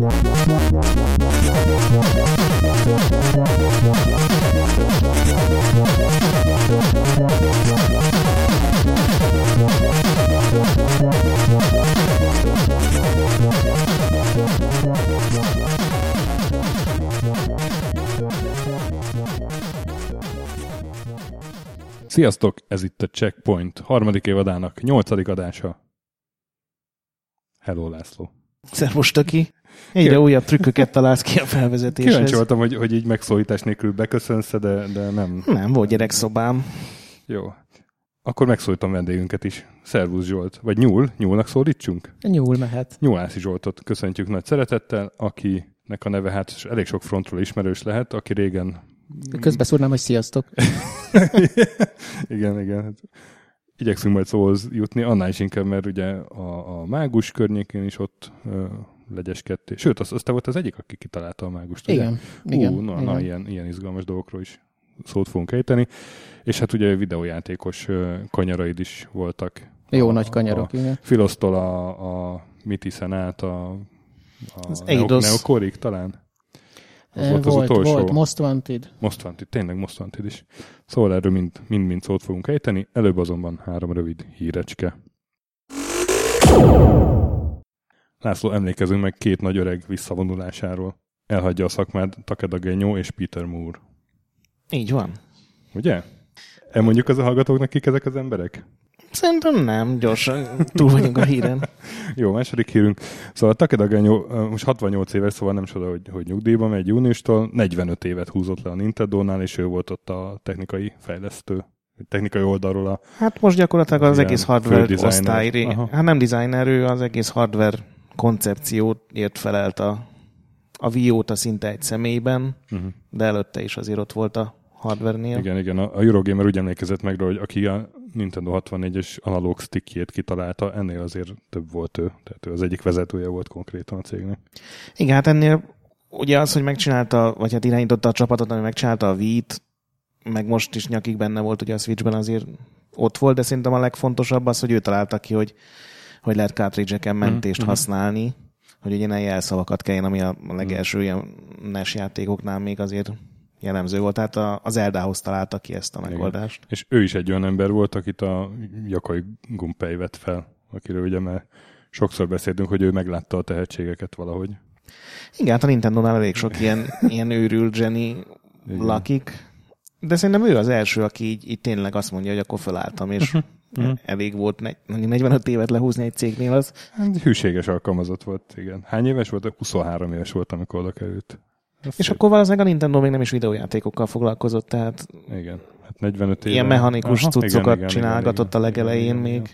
Yeah. Sziasztok, ez itt a Checkpoint harmadik évadának nyolcadik adása. Hello, László. Szervus, Töki. Egyre újabb trükköket találsz ki a felvezetéshez. Kíváncsi voltam, hogy, hogy így megszólítás nélkül beköszönsz, de, de nem. Nem, volt gyerekszobám. Jó. Akkor megszólítom vendégünket is. Szervusz Zsolt. Vagy Nyúl? Nyúlnak szólítsunk? Nyúl mehet. Nyúlászi Zsoltot köszöntjük nagy szeretettel, akinek a neve hát elég sok frontról ismerős lehet, aki régen... Közbeszúrnám, hogy sziasztok. igen, igen. Hát igyekszünk majd szóhoz jutni, annál is inkább, mert ugye a, a mágus környékén is ott ö, legyeskedtél. Sőt, az, az te volt az egyik, aki kitalálta a mágust. ugye? Igen, igen. Ú, na, igen. na ilyen, ilyen izgalmas dolgokról is szót fogunk ejteni. És hát ugye videójátékos ö, kanyaraid is voltak. Jó a, nagy kanyarok, A igen. Filosztól a, a Mitiszen át a, a Az Neo- Eidos. Neokorig talán. Az Eh, volt az volt, utolsó. volt Most Wanted. Most Wanted, tényleg Most Wanted is. Szóval erről mind, mind, mind szót fogunk ejteni, előbb azonban három rövid hírecske. László, emlékezünk meg két nagy öreg visszavonulásáról. Elhagyja a szakmát Takeda Genyó és Peter Moore. Így van. Ugye? Elmondjuk az a hallgatóknak, kik ezek az emberek? Szerintem nem, gyorsan túl vagyunk a híren. Jó, második hírünk. Szóval Takeda Genyó most 68 éves, szóval nem csoda, hogy, hogy nyugdíjba megy júniustól. 45 évet húzott le a Nintendo-nál, és ő volt ott a technikai fejlesztő, technikai oldalról a Hát most gyakorlatilag az egész hardware osztály, Aha. hát nem designer, ő az egész hardware koncepcióért felelt a, a Wii óta szinte egy személyben, uh-huh. de előtte is azért ott volt a hardware-nél. Igen, igen. A, a Eurogamer úgy emlékezett meg hogy aki a Nintendo 64-es analóg stickjét kitalálta, ennél azért több volt ő. Tehát ő az egyik vezetője volt konkrétan a cégnek. Igen, hát ennél ugye az, hogy megcsinálta, vagy hát irányította a csapatot, ami megcsinálta a Wii-t, meg most is nyakig benne volt ugye a Switchben azért ott volt, de szerintem a legfontosabb az, hogy ő találta ki, hogy, hogy lehet cartridge-eken mentést Mhm. használni, hogy ugye ne jelszavakat kelljen, ami a legelső ilyen NES játékoknál még azért jellemző volt. Tehát a- az Eldához találta ki ezt a megoldást. És ő is egy olyan ember volt, akit a Jakai Gumpei vett fel, akiről ugye már sokszor beszéltünk, hogy ő meglátta a tehetségeket valahogy. Igen, hát a Nintendo-nál elég sok ilyen, ilyen őrült zseni Igen. lakik, de szerintem ő az első, aki így, így tényleg azt mondja, hogy akkor felálltam, és Mhm. elég volt negy- 45 évet lehúzni egy cégnél, az Hát hűséges alkalmazott volt, igen. Hány éves volt? 23 éves volt, amikor oda került. Ez És szép. akkor valószínűleg a Nintendo még nem is videójátékokkal foglalkozott, tehát Igen, hát 45 éve. ilyen mechanikus Aha, cuccokat igen, igen, csinálgatott igen, a legelején igen, még. igen.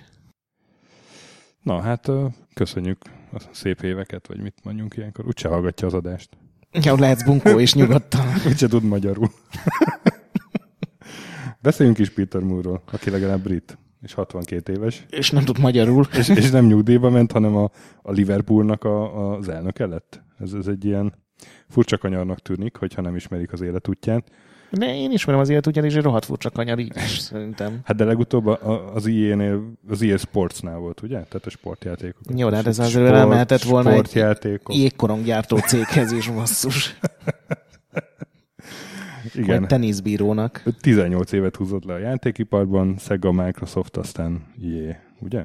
Na, hát köszönjük a szép éveket, vagy mit mondjunk ilyenkor. Úgyse hallgatja az adást. Ja, lehetsz bunkó is nyugodtan. Úgyse tud magyarul. Beszéljünk is Peter Moore-ról, aki legalább brit, és 62 éves, És nem tud magyarul. és, és nem nyugdíjba ment, hanem a, a Liverpoolnak a, az elnöke lett. Ez, ez egy ilyen furcsa kanyarnak tűnik, hogyha nem ismerik az életútját. De én ismerem az élet, ugyanis egy rohadt furcsa kanyar így is, szerintem. Hát de legutóbb az EA-nél, az EA Sportsnál volt, ugye? Tehát a sportjátékok. Jó, de hát ez azért elmehetett volna egy Sportjátékok. Jégkoronggyártó céghez is basszus. Vagy Igen. teniszbírónak. Ő 18 évet húzott le a játékiparban, Sega, Microsoft, aztán EA, ugye?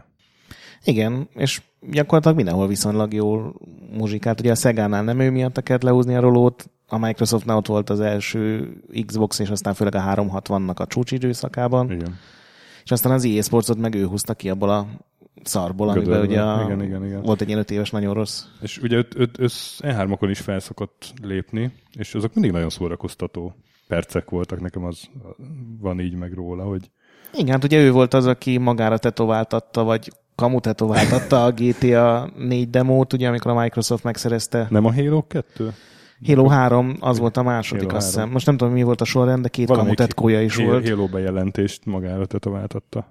Igen, és gyakorlatilag mindenhol viszonylag jól muzsikált. Ugye a Szegánál nem ő miatt kellett lehúzni a rolót, a Microsoftnál ott volt az első Xbox, és aztán főleg a 360-nak a csúcsidőszakában, Igen. és aztán az EA Sportsot meg ő húzta ki abból a szarból, amiben ugye a, Igen, igen, igen. volt egy ilyen öt éves nagyon rossz. És ugye öt, öt, össz E3-okon is felszokott lépni, és azok mindig nagyon szórakoztató percek voltak, nekem az van így meg róla, hogy Igen, hát ugye ő volt az, aki magára tetováltatta, vagy kamu tetováltatta a GTA 4 demót, ugye amikor a Microsoft megszerezte. nem a Halo 2? Halo 3 az volt a második, Halo azt hiszem. 3. Most nem tudom, mi volt a sorrend, de két kamu tetkója is Halo- volt. Halo bejelentést magára tetováltatta.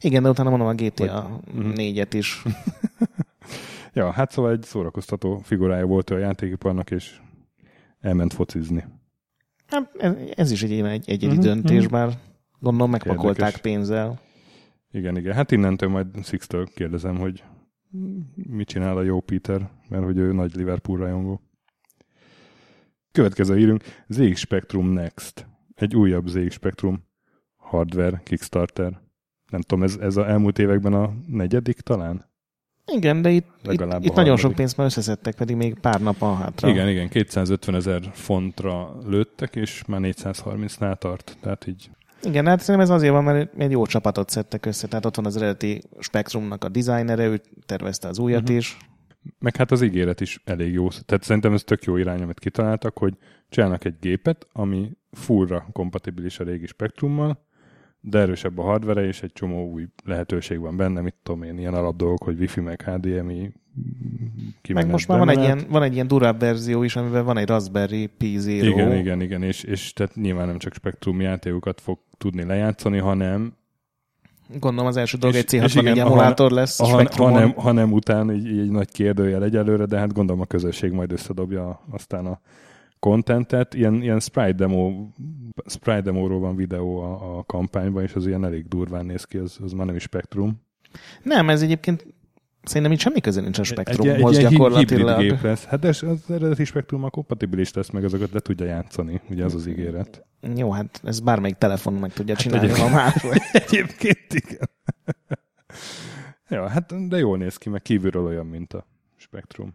Igen, de utána mondom a GTA Mhm. 4-et is. Ja, hát szóval egy szórakoztató figurája volt a játékiparnak, és elment focizni. Hát ez, ez is egy egy, egyedi Mhm, döntés, mhm. bár gondolom megpakolták Érdekes. pénzzel. Igen, igen. Hát innentől majd Sixtől kérdezem, hogy mit csinál a jó Peter, mert hogy ő nagy Liverpool rajongó. Következő írünk, ZX Spectrum Next. Egy újabb ZX Spectrum hardware Kickstarter. Nem tudom, ez, ez a elmúlt években a negyedik talán? Igen, de itt, itt, Legalább itt a nagyon sok pénzt már összeszedtek, pedig még pár nap van hátra. Igen, igen, 250 ezer fontra lőttek, és már 430-nál tart. Tehát így Igen, hát szerintem ez azért van, mert egy jó csapatot szedtek össze. Tehát ott van az eredeti Spectrumnak a designere, ő tervezte az újat Mhm. is. Meg hát az ígéret is elég jó. Tehát szerintem ez tök jó irány, amit kitaláltak, hogy csinálnak egy gépet, ami fullra kompatibilis a régi spektrummal, de erősebb a hardvere, és egy csomó új lehetőség van benne, mit tudom én, ilyen alapdolgok, hogy Wi-Fi, meg HDMI, Meg most már van egy, ilyen, van egy ilyen durább verzió is, amiben van egy Raspberry Pi Zero. Igen, igen, igen, és, és tehát nyilván nem csak spektrum játékokat fog tudni lejátszani, hanem Gondolom az első dolog egy és C64 igen, emulátor lesz a ha, Spectrumon. hanem, hanem után így, így egy nagy kérdőjel egyelőre, de hát gondolom a közösség majd összedobja aztán a contentet. Ilyen, ilyen sprite, demo, sprite demóról van videó a, a kampányban, és az ilyen elég durván néz ki, az, az már nem is spektrum. Nem, ez egyébként szerintem itt semmi köze nincs a egy, hi- gyakorlatilag. hibrid gép lesz. Hát de az eredeti spektrummal kompatibilis lesz, meg azokat le tudja játszani, ugye az az ígéret. Jó, hát ez bármelyik telefon meg tudja Hát csinálni, ha egyébként- már. Egyébként igen. ja, hát de jól néz ki, meg kívülről olyan, mint a Spektrum.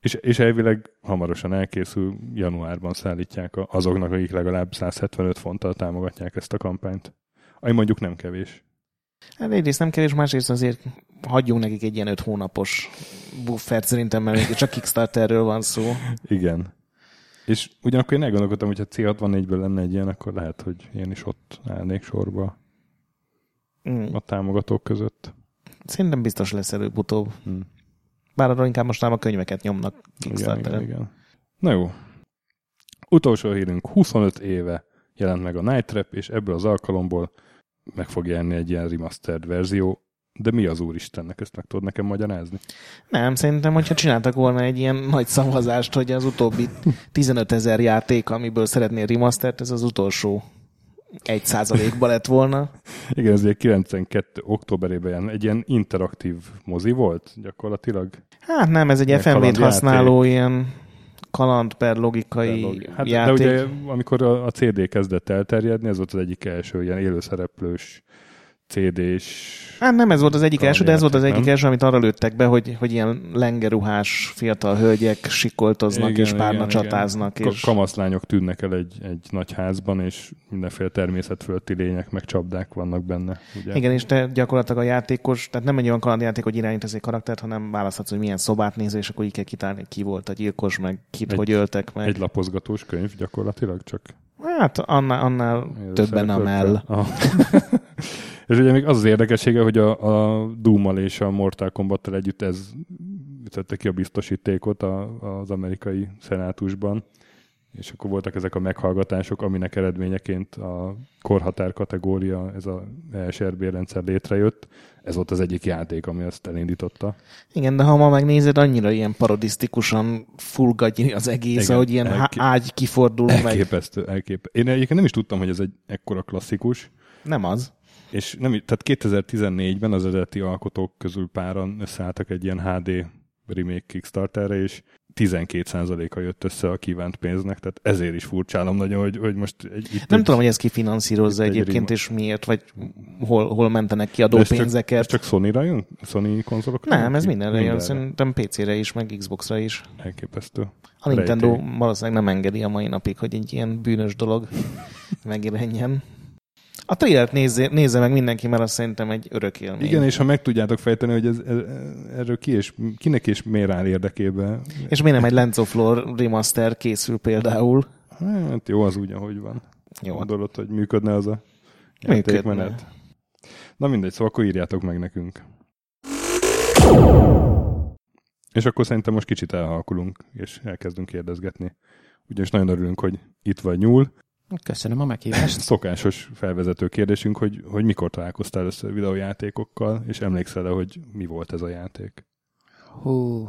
És, és elvileg hamarosan elkészül, januárban szállítják a- azoknak, akik legalább 175 fonttal támogatják ezt a kampányt. Ami mondjuk nem kevés. Hát egyrészt nem kevés, másrészt azért hagyjunk nekik egy ilyen öt hónapos buffert szerintem, mert még csak Kickstarterről van szó. Igen. És ugyanakkor én elgondolkodtam, hogy ha C64-ből lenne egy ilyen, akkor lehet, hogy én is ott állnék sorba Mm. a támogatók között. Szerintem biztos lesz előbb-utóbb. Hm. Bár arról inkább most már a könyveket nyomnak Igen, Kickstarteren. igen, igen. Na jó. Utolsó hírünk. 25 éve jelent meg a Night Trap, és ebből az alkalomból meg fog jelenni egy ilyen remastered verzió. De mi az úristennek? Ezt meg tudod nekem magyarázni? Nem, szerintem, hogyha csináltak volna egy ilyen nagy szavazást, hogy az utóbbi 15 ezer játék, amiből szeretnél remastert, ez az utolsó egy százalékba lett volna. Igen, ez egy 92. októberében ilyen, egy ilyen interaktív mozi volt gyakorlatilag. Hát nem, ez egy FMV-t használó ilyen kaland per logikai Hát, de játék. ugye amikor a, a CD kezdett elterjedni, ez volt az egyik első ilyen élőszereplős CD-s Hát nem ez volt az egyik első, de ez volt az egyik első, amit arra lőttek be, hogy, hogy ilyen lengeruhás fiatal hölgyek sikoltoznak Igen, és párna igen, csatáznak. igen. És... Ka- kamaszlányok tűnnek el egy, egy nagy házban, és mindenféle természet fölötti lények, meg csapdák vannak benne. Ugye? Igen, és te gyakorlatilag a játékos, tehát nem egy olyan kalandjáték, hogy irányítasz egy karaktert, hanem választhatsz, hogy milyen szobát nézel, és akkor így kell kitálni, ki volt a gyilkos, meg kit Egy- hogy öltek meg. Egy lapozgatós könyv gyakorlatilag, csak Hát annál, annál többen a mell. Ah. és ugye még az az érdekessége, hogy a, a Doom-mal és a Mortal Kombat-tal együtt ez ütötte ki a biztosítékot a, az amerikai szenátusban, és akkor voltak ezek a meghallgatások, aminek eredményeként a korhatár kategória, ez a ESRB rendszer létrejött. Ez volt az egyik játék, ami azt elindította. Igen, de ha ma megnézed, annyira ilyen parodisztikusan fullgagyi az egész, Igen, ahogy ilyen elké- ágy kifordul meg. Elképesztő, elképesztő. Én egyébként nem is tudtam, hogy ez egy ekkora klasszikus, Nem az. És nem, tehát 2014-ben az eredeti alkotók közül páran összeálltak egy ilyen HD remake Kickstarterre, és 12%-a jött össze a kívánt pénznek, tehát ezért is furcsálom nagyon, hogy, hogy most egy, itt Nem egy, tudom, hogy ezt kifinanszírozza egy egyébként, és miért, vagy hol, hol mentenek ki de ez csak, ez csak Sony-ra jön? Sony konzolokra? Nem, jön ez ki? mindenre jön, szerintem PC-re is, meg Xbox-ra is. Elképesztő. A Nintendo Rejtély. valószínűleg nem engedi a mai napig, hogy egy ilyen bűnös dolog megjelenjen. A trailert nézze, nézze meg mindenki, mert azt szerintem egy örök élmény. Igen, és ha meg tudjátok fejteni, hogy ez, ez, erről ki és, kinek és miért áll érdekébe, És miért nem egy Lens of Lore remaster készül például? hát jó, az úgy, ahogy van. Jó, Gondolod, hogy működne az a Működne. játékmenet? Na mindegy, szóval akkor írjátok meg nekünk. És akkor szerintem most kicsit elhalkulunk, és elkezdünk kérdezgetni. Ugyanis nagyon örülünk, hogy itt vagy nyúl. Köszönöm a meghívást. Szokásos felvezető kérdésünk, hogy, hogy mikor találkoztál először videójátékokkal, és emlékszel-e, hogy mi volt ez a játék? Hú,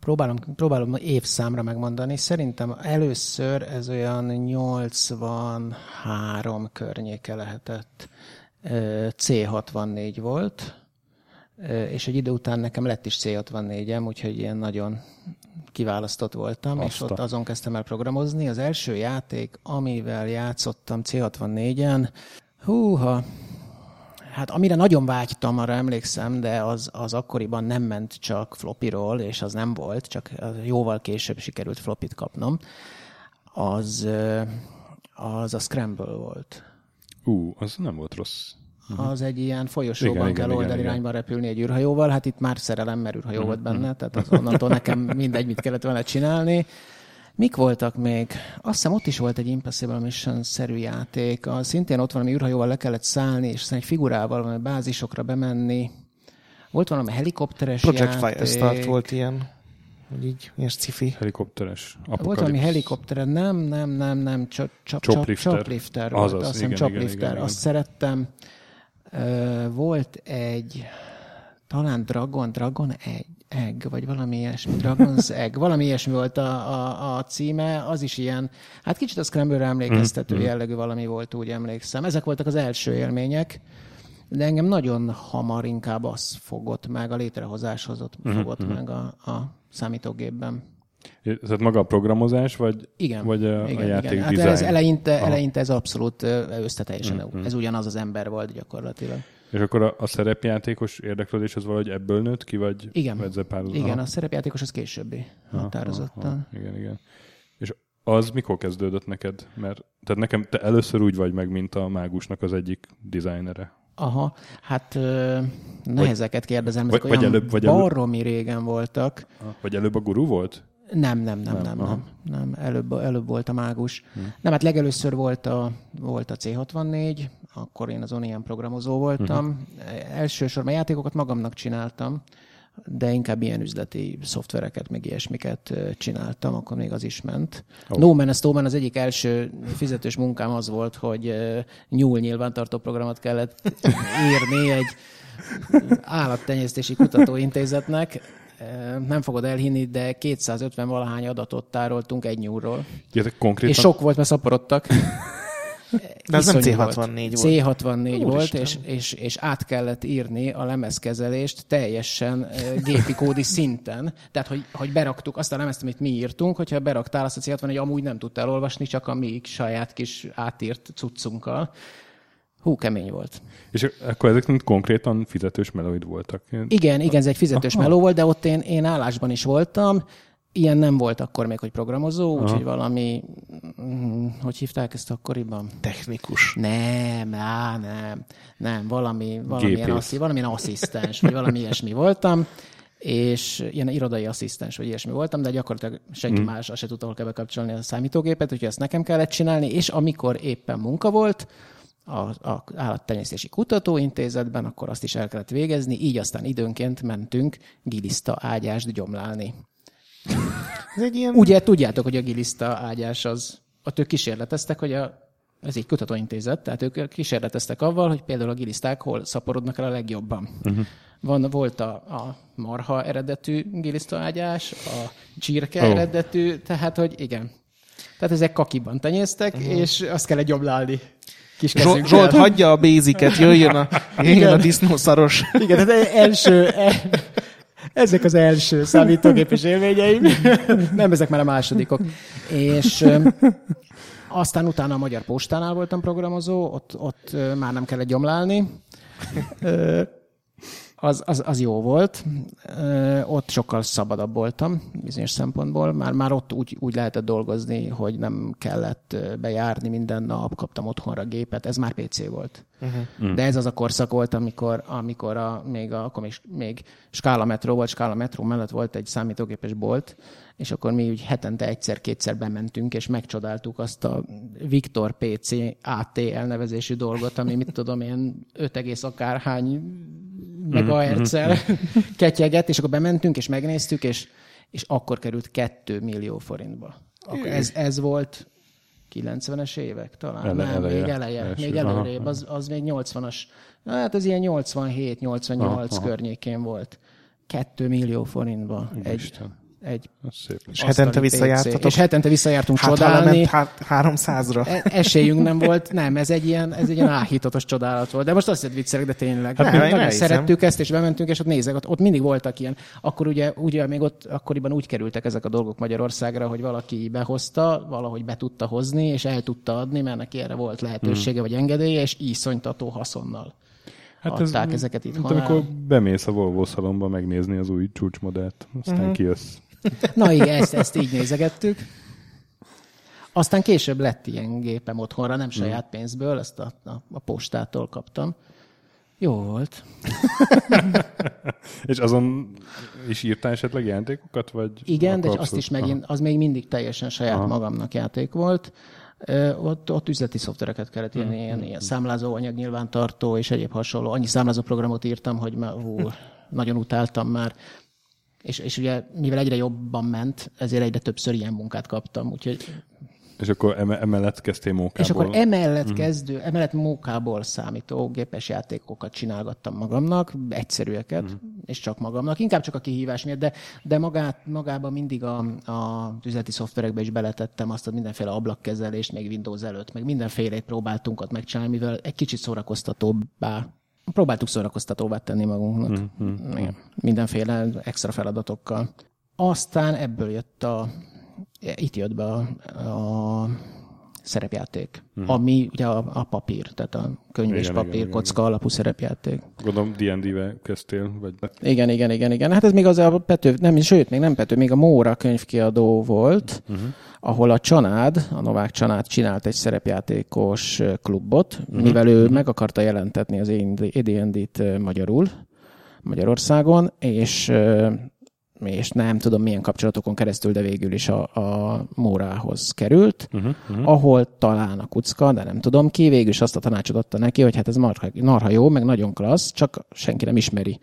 Próbálom, próbálom évszámra megmondani. Szerintem először ez olyan 83 környéke lehetett. C64 volt, és egy idő után nekem lett is C64-em, úgyhogy ilyen nagyon kiválasztott voltam, Azta. és ott azon kezdtem el programozni. Az első játék, amivel játszottam C64-en, húha, hát amire nagyon vágytam, arra emlékszem, de az, az akkoriban nem ment csak flopiról, és az nem volt, csak jóval később sikerült flopit kapnom, az, az a Scramble volt. Ú, az nem volt rossz. Uh-huh. Az egy ilyen folyosóban igen, kell igen, oldalirányba igen. repülni egy űrhajóval, hát itt már szerelem, mert űrhajó uh-huh. volt benne, tehát az onnantól nekem mindegy, mit kellett vele csinálni. Mik voltak még? Azt hiszem ott is volt egy Impossible Mission-szerű játék. A, szintén ott valami űrhajóval le kellett szállni, és egy figurával valami bázisokra bemenni. Volt valami helikopteres Project játék. Firestart volt ilyen. Hogy így, ilyen sci-fi. Helikopteres. Apokalipsz. Volt valami helikopter, nem, nem, nem, nem, csak Choplifter. Choplifter volt. Azt hiszem Choplifter. Azt szerettem. Volt egy, talán Dragon, Dragon egy, Egg, vagy valami ilyesmi, Dragon's Egg, valami ilyesmi volt a, a, a címe, az is ilyen, hát kicsit a Scramble-re emlékeztető mm-hmm. jellegű valami volt, úgy emlékszem. Ezek voltak az első élmények, de engem nagyon hamar inkább az fogott meg, a létrehozáshoz ott mm-hmm. fogott meg a, a számítógépben. Tehát maga a programozás, vagy, igen, vagy a, igen, a játék igen. Hát ez eleinte, eleinte ez abszolút összeteljesen, mm-hmm. ez ugyanaz az ember volt gyakorlatilag. És akkor a, a szerepjátékos érdeklődés az valahogy ebből nőtt ki, vagy igen. Igen, a szerepjátékos az későbbi határozottan. Aha, aha, igen, igen. És az mikor kezdődött neked? Mert tehát nekem te először úgy vagy meg, mint a mágusnak az egyik dizájnere. Aha, hát ö, nehezeket kérdezem, ezek vagy, olyan vagy előbb, vagy baromi régen voltak. Vagy előbb a guru volt? Nem, nem, nem, nem, nem, nem, nem. Előbb, előbb volt a mágus. Hmm. Nem, hát legelőször volt a, volt a C64, akkor én azon ilyen programozó voltam. Uh-huh. Elsősorban játékokat magamnak csináltam, de inkább ilyen üzleti szoftvereket, meg ilyesmiket csináltam, akkor még az is ment. Oh. No Man No Man az egyik első fizetős munkám az volt, hogy nyúl nyilvántartó programot kellett írni egy állattenyésztési kutatóintézetnek, nem fogod elhinni, de 250 valahány adatot tároltunk egy nyúlról. Ja, konkrétan... És sok volt, mert szaporodtak. De ez nem C64 volt. C64 Úr volt, és, és, és át kellett írni a lemezkezelést teljesen gépi kódi szinten. Tehát, hogy, hogy beraktuk azt a lemezt, amit mi írtunk, hogyha beraktál azt a C64, amúgy nem tudtál olvasni, csak a mi saját kis átírt cuccunkkal. Hú, kemény volt. És akkor ezek konkrétan fizetős melóid voltak? Igen, igen, ez egy fizetős Aha. meló volt, de ott én, én állásban is voltam. Ilyen nem volt akkor még, hogy programozó, úgyhogy valami, hm, hogy hívták ezt akkoriban? Technikus. Nem, á, nem, nem, valami, valamilyen, asszi, valamilyen asszisztens, vagy valami ilyesmi voltam és ilyen irodai asszisztens, vagy ilyesmi voltam, de gyakorlatilag senki mm. más se tudta, hol kell bekapcsolni a számítógépet, úgyhogy ezt nekem kellett csinálni, és amikor éppen munka volt, a, a állattenyésztési kutatóintézetben, akkor azt is el kellett végezni, így aztán időnként mentünk giliszta ágyást gyomlálni. Ez egy ilyen... Ugye tudjátok, hogy a giliszta ágyás az, ott ők kísérleteztek, hogy a, ez egy kutatóintézet, tehát ők kísérleteztek avval, hogy például a giliszták hol szaporodnak el a legjobban. Uh-huh. Van, volt a, a marha eredetű giliszta ágyás, a csirke oh. eredetű, tehát hogy igen. Tehát ezek kakiban tenyésztek, uh-huh. és azt kellett gyomlálni kis Zsolt, Zsolt hagyja a béziket, jöjjön a, jöjjön a disznószaros. Igen, tehát első, e, ezek az első számítógépes élményeim. Nem, ezek már a másodikok. És aztán utána a Magyar Postánál voltam programozó, ott, ott már nem kellett gyomlálni az, az, az jó volt. Ott sokkal szabadabb voltam bizonyos szempontból. Már, már ott úgy, úgy lehetett dolgozni, hogy nem kellett bejárni minden nap, kaptam otthonra gépet, ez már PC volt. Uh-huh. De ez az a korszak volt, amikor, amikor a, még, a, akkor még, még Skála Metro volt, Skála Metro mellett volt egy számítógépes bolt, és akkor mi úgy hetente egyszer-kétszer bementünk, és megcsodáltuk azt a Viktor PC AT elnevezésű dolgot, ami mit tudom én, 5, akárhány megahertzel mm-hmm. ketyeget, és akkor bementünk, és megnéztük, és, és akkor került 2 millió forintba. Akkor ez, ez volt 90-es évek talán, Ele, nem, eleje, még eleje, első, még előrébb, az, az még 80-as, hát ez ilyen 87-88 környékén volt. 2 millió forintba. egy, egy szép. És hetente visszajártatok? És hetente visszajártunk hát, csodálni. Hát 300-ra. E- esélyünk nem volt, nem, ez egy ilyen, ez egy ilyen áhítatos csodálat volt. De most azt hiszed viccelek, de tényleg. Hát, nem, nagyon szerettük ezt, és bementünk, és ott nézek, ott, ott mindig voltak ilyen. Akkor ugye, ugye még ott akkoriban úgy kerültek ezek a dolgok Magyarországra, hogy valaki behozta, valahogy be tudta hozni, és el tudta adni, mert neki erre volt lehetősége hmm. vagy engedélye, és iszonytató haszonnal. Hát adták ez, ezeket itt. Amikor bemész a Volvo szalomba megnézni az új csúcsmodellt, aztán uh-huh. kijössz. Na igen, ezt, ezt így nézegettük. Aztán később lett ilyen gépem otthonra, nem saját pénzből, ezt a, a, a postától kaptam. Jó volt. és azon is írtál esetleg játékokat? Vagy Igen, de azt is megint, az még mindig teljesen saját Aha. magamnak játék volt. Ott, ott üzleti szoftvereket kellett írni, mm. ilyen, ilyen számlázó, anyag nyilvántartó és egyéb hasonló. Annyi számlázó programot írtam, hogy már, hú, nagyon utáltam már. És, és ugye, mivel egyre jobban ment, ezért egyre többször ilyen munkát kaptam, úgyhogy és akkor emellett kezdtél mókából? És akkor emellett uh-huh. kezdő, emellett mókából gépes játékokat csinálgattam magamnak, egyszerűeket, uh-huh. és csak magamnak, inkább csak a kihívás miatt, de, de magát, magában mindig a, a üzleti szoftverekbe is beletettem azt a mindenféle ablakkezelést, még Windows előtt, meg mindenféle próbáltunk ott megcsinálni, mivel egy kicsit szórakoztatóbbá próbáltuk szórakoztatóvá tenni magunknak. Mm-hmm. Igen, mindenféle extra feladatokkal. Aztán ebből jött a, itt jött be a, a szerepjáték, hmm. ami ugye a, a papír, tehát a könyv igen, és papír, igen, kocka igen. alapú szerepjáték. Gondolom D&D-vel kezdtél? Vagy... Igen, igen, igen, igen. Hát ez még az a Pető, nem, sőt, még nem Pető, még a Móra könyvkiadó volt, uh-huh. ahol a Csanád, a Novák Csanád csinált egy szerepjátékos klubot, uh-huh. mivel ő uh-huh. meg akarta jelentetni az AD&D-t magyarul, Magyarországon, és és nem tudom milyen kapcsolatokon keresztül, de végül is a, a Mórához került, uh-huh, uh-huh. ahol talán a kucka, de nem tudom ki, végül is azt a tanácsot adta neki, hogy hát ez marha, marha jó, meg nagyon klassz, csak senki nem ismeri.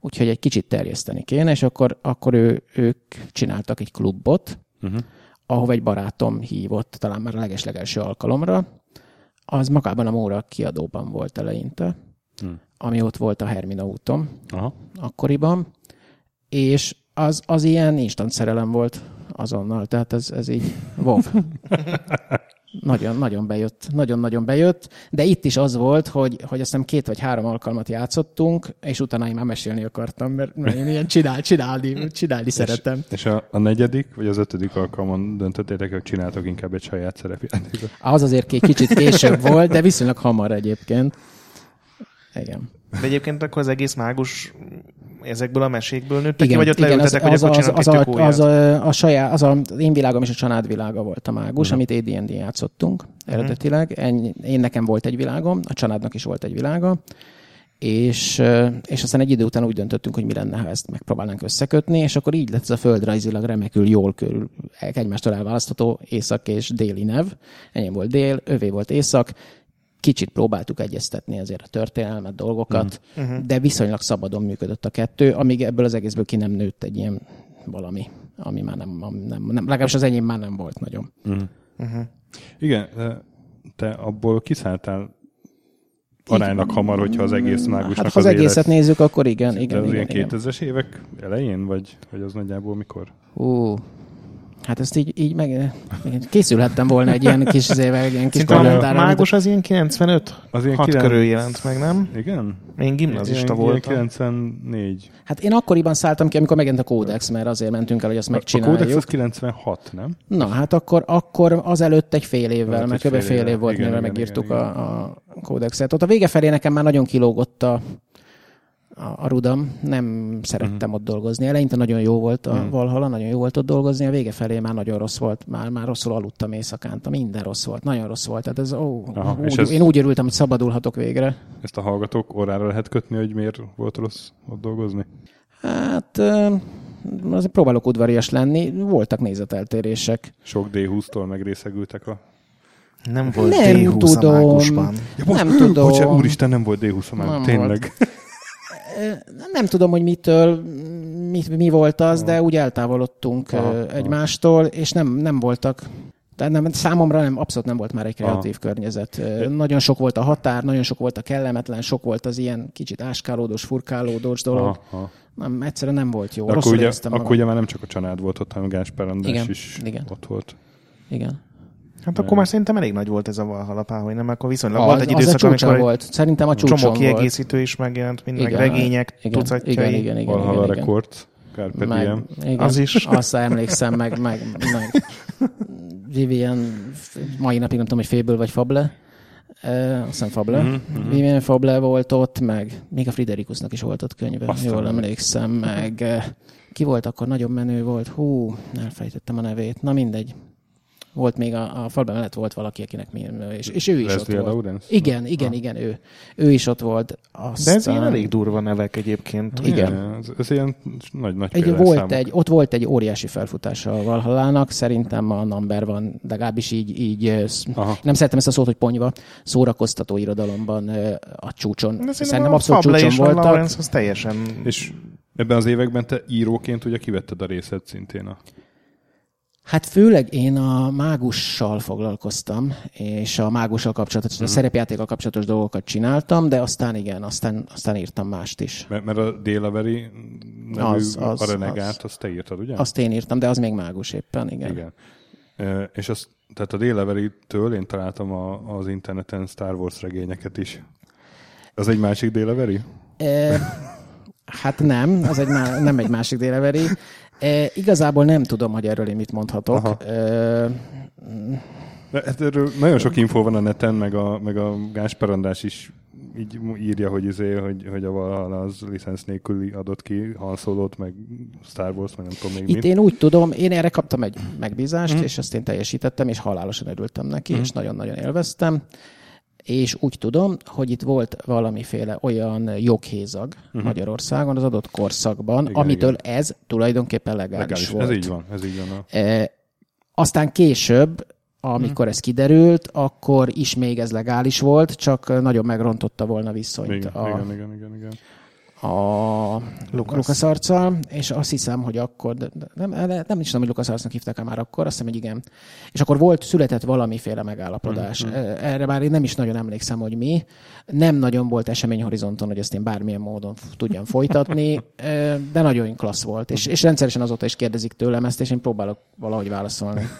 Úgyhogy egy kicsit terjeszteni kéne, és akkor, akkor ő, ők csináltak egy klubot, uh-huh. ahova egy barátom hívott, talán már a legeslegelső alkalomra, az magában a Móra kiadóban volt eleinte, uh-huh. ami ott volt a Hermina úton Aha. akkoriban, és az, az ilyen instant szerelem volt azonnal, tehát ez, ez így wow. nagyon, nagyon bejött, nagyon-nagyon bejött, de itt is az volt, hogy, hogy azt hiszem két vagy három alkalmat játszottunk, és utána én már mesélni akartam, mert, mert én ilyen csinál, csinálni, csinálni és, szeretem. És a, a, negyedik, vagy az ötödik alkalmon döntöttétek, hogy csináltok inkább egy saját szerepjátékot? Az azért egy kicsit később volt, de viszonylag hamar egyébként. Igen. De egyébként akkor az egész mágus ezekből a mesékből nőttek igen, ki, vagy ott igen, leültetek, az, hogy az, akkor az, az, a, az, a, a saját, az a, én világom és a család világa volt a mágus, uh-huh. amit AD&D játszottunk uh-huh. eredetileg. Én, én nekem volt egy világom, a családnak is volt egy világa, és, és aztán egy idő után úgy döntöttünk, hogy mi lenne, ha ezt megpróbálnánk összekötni, és akkor így lett ez a földrajzilag remekül jól körül egymástól elválasztható észak és déli nev. Enyém volt dél, övé volt észak, kicsit próbáltuk egyeztetni azért a történelmet, dolgokat, uh-huh. de viszonylag szabadon működött a kettő, amíg ebből az egészből ki nem nőtt egy ilyen valami, ami már nem, nem, nem, nem legalábbis az enyém már nem volt nagyon. Uh-huh. Uh-huh. Igen, te abból kiszálltál aránylag hamar, hogyha az egész mágusnak hát, ha az, az egészet élet... nézzük, akkor igen. igen, az igen ilyen 2000-es évek elején, vagy, vagy az nagyjából mikor? Ú, Hát ezt így, így meg... Készülhettem volna egy ilyen kis zével, egy ilyen kis kommentárra. A mágos az ilyen 95? Az ilyen 6 9... körül jelent meg, nem? Igen? Én gimnazista ilyen, voltam. Ilyen 94. Hát én akkoriban szálltam ki, amikor megjelent a Kódex, mert azért mentünk el, hogy azt megcsináljuk. A Kódex az 96, nem? Na, hát akkor, akkor azelőtt egy fél évvel, mert kb. fél év volt, mire megírtuk igen, igen. a, a Kódexet. Ott a vége felé nekem már nagyon kilógott a a, a Rudam, nem szerettem mm. ott dolgozni. Eleinte nagyon jó volt a mm. Valhalla, nagyon jó volt ott dolgozni, a vége felé már nagyon rossz volt, már, már rosszul aludtam éjszakánta, minden rossz volt, nagyon rossz volt. Tehát ez, ó, Aha, úgy, ez, én úgy örültem, hogy szabadulhatok végre. Ezt a hallgatók órára lehet kötni, hogy miért volt rossz ott dolgozni? Hát azért próbálok udvarias lenni, voltak nézeteltérések. Sok D20-tól megrészegültek a nem volt nem D20 tudom. a mágusban. Ja, bocs, nem tudom. Bocsánat, úristen, nem volt D20 a mágusban. Tényleg. Volt. Nem tudom, hogy mitől, mi, mi volt az, de úgy eltávolodtunk aha, egymástól, és nem, nem voltak Tehát nem, számomra nem, abszolút nem volt már egy kreatív Aha. környezet. Nagyon sok volt a határ, nagyon sok volt a kellemetlen, sok volt az ilyen kicsit áskálódós, furkálódós dolog. Aha. Nem, egyszerűen nem volt jó. akkor ugye, akkor ugye már nem csak a család volt ott, hanem Gásper András igen, is igen. ott volt. Igen. Hát akkor már szerintem elég nagy volt ez a Valhalapá, hogy nem, akkor viszonylag az, volt egy időszak, az amikor volt. Szerintem a csúcson csomó kiegészítő is megjelent, mind igen, meg regények, igen, tucatjai. Igen, igen, igen, Valhalla igen, Carpe meg, igen, Az is. Azt emlékszem, meg, meg, meg Vivian, mai napig nem tudom, hogy féből vagy fable. Uh, azt hiszem Fable. Mm-hmm. Vivian Fable volt ott, meg még a Friderikusnak is volt ott könyve, Aztán jól emlékszem, meg ki volt akkor, nagyon menő volt, hú, elfelejtettem a nevét, na mindegy volt még a, a falban mellett volt valaki, akinek mi, és, és ő is Leslie ott volt. Lawrence? Igen, igen, ah. igen, ő. Ő is ott volt. Aztán... De ez ilyen elég durva nevek egyébként. Igen. igen. Ez, ez ilyen nagy, nagy egy, volt egy, Ott volt egy óriási felfutása a Valhallának, szerintem a number van, legalábbis így, így Aha. nem szeretem ezt a szót, hogy ponyva, szórakoztató irodalomban a csúcson. De szerintem abszolút csúcson voltak. Lawrence az teljesen... És ebben az években te íróként ugye kivetted a részed szintén a Hát főleg én a mágussal foglalkoztam, és a mágussal kapcsolatos, uh-huh. a mhm. szerepjátékkal kapcsolatos dolgokat csináltam, de aztán igen, aztán, aztán írtam mást is. Mert, mert a Délaveri nevű az, az, a renegát, az, azt te írtad, ugye? Azt én írtam, de az még mágus éppen, igen. Igen. E, és azt, tehát a Délaveri-től én találtam a, az interneten Star Wars regényeket is. Az egy másik Délaveri? E, hát nem, az egy, nem egy másik Délaveri. E, igazából nem tudom, hogy erről én mit mondhatok. Aha. E, Hát erről nagyon sok info van a neten, meg a, meg a Gáspár András is így írja, hogy, izé, hogy, hogy a Valhalla az licensz nélkül adott ki Han Solo-t, meg Star Wars, meg nem tudom még Itt mit. én úgy tudom, én erre kaptam egy megbízást, mm. és azt én teljesítettem, és halálosan örültem neki, mm. és nagyon-nagyon élveztem és úgy tudom, hogy itt volt valamiféle olyan joghézag uh-huh. Magyarországon az adott korszakban, igen, amitől igen. ez tulajdonképpen legális, legális volt. Ez így van, ez így van. E, aztán később, amikor uh-huh. ez kiderült, akkor is még ez legális volt, csak nagyon megrontotta volna viszonyt. Igen, a, igen, igen, igen, igen a Lucas. Lucas arccal, és azt hiszem, hogy akkor, de nem, nem, nem is tudom, hogy Lucas arcnak hívták már akkor, azt hiszem, hogy igen. És akkor volt, született valamiféle megállapodás. Mm-hmm. Erre már én nem is nagyon emlékszem, hogy mi. Nem nagyon volt eseményhorizonton, hogy ezt én bármilyen módon tudjam folytatni, de nagyon klassz volt. És, és rendszeresen azóta is kérdezik tőlem ezt, és én próbálok valahogy válaszolni.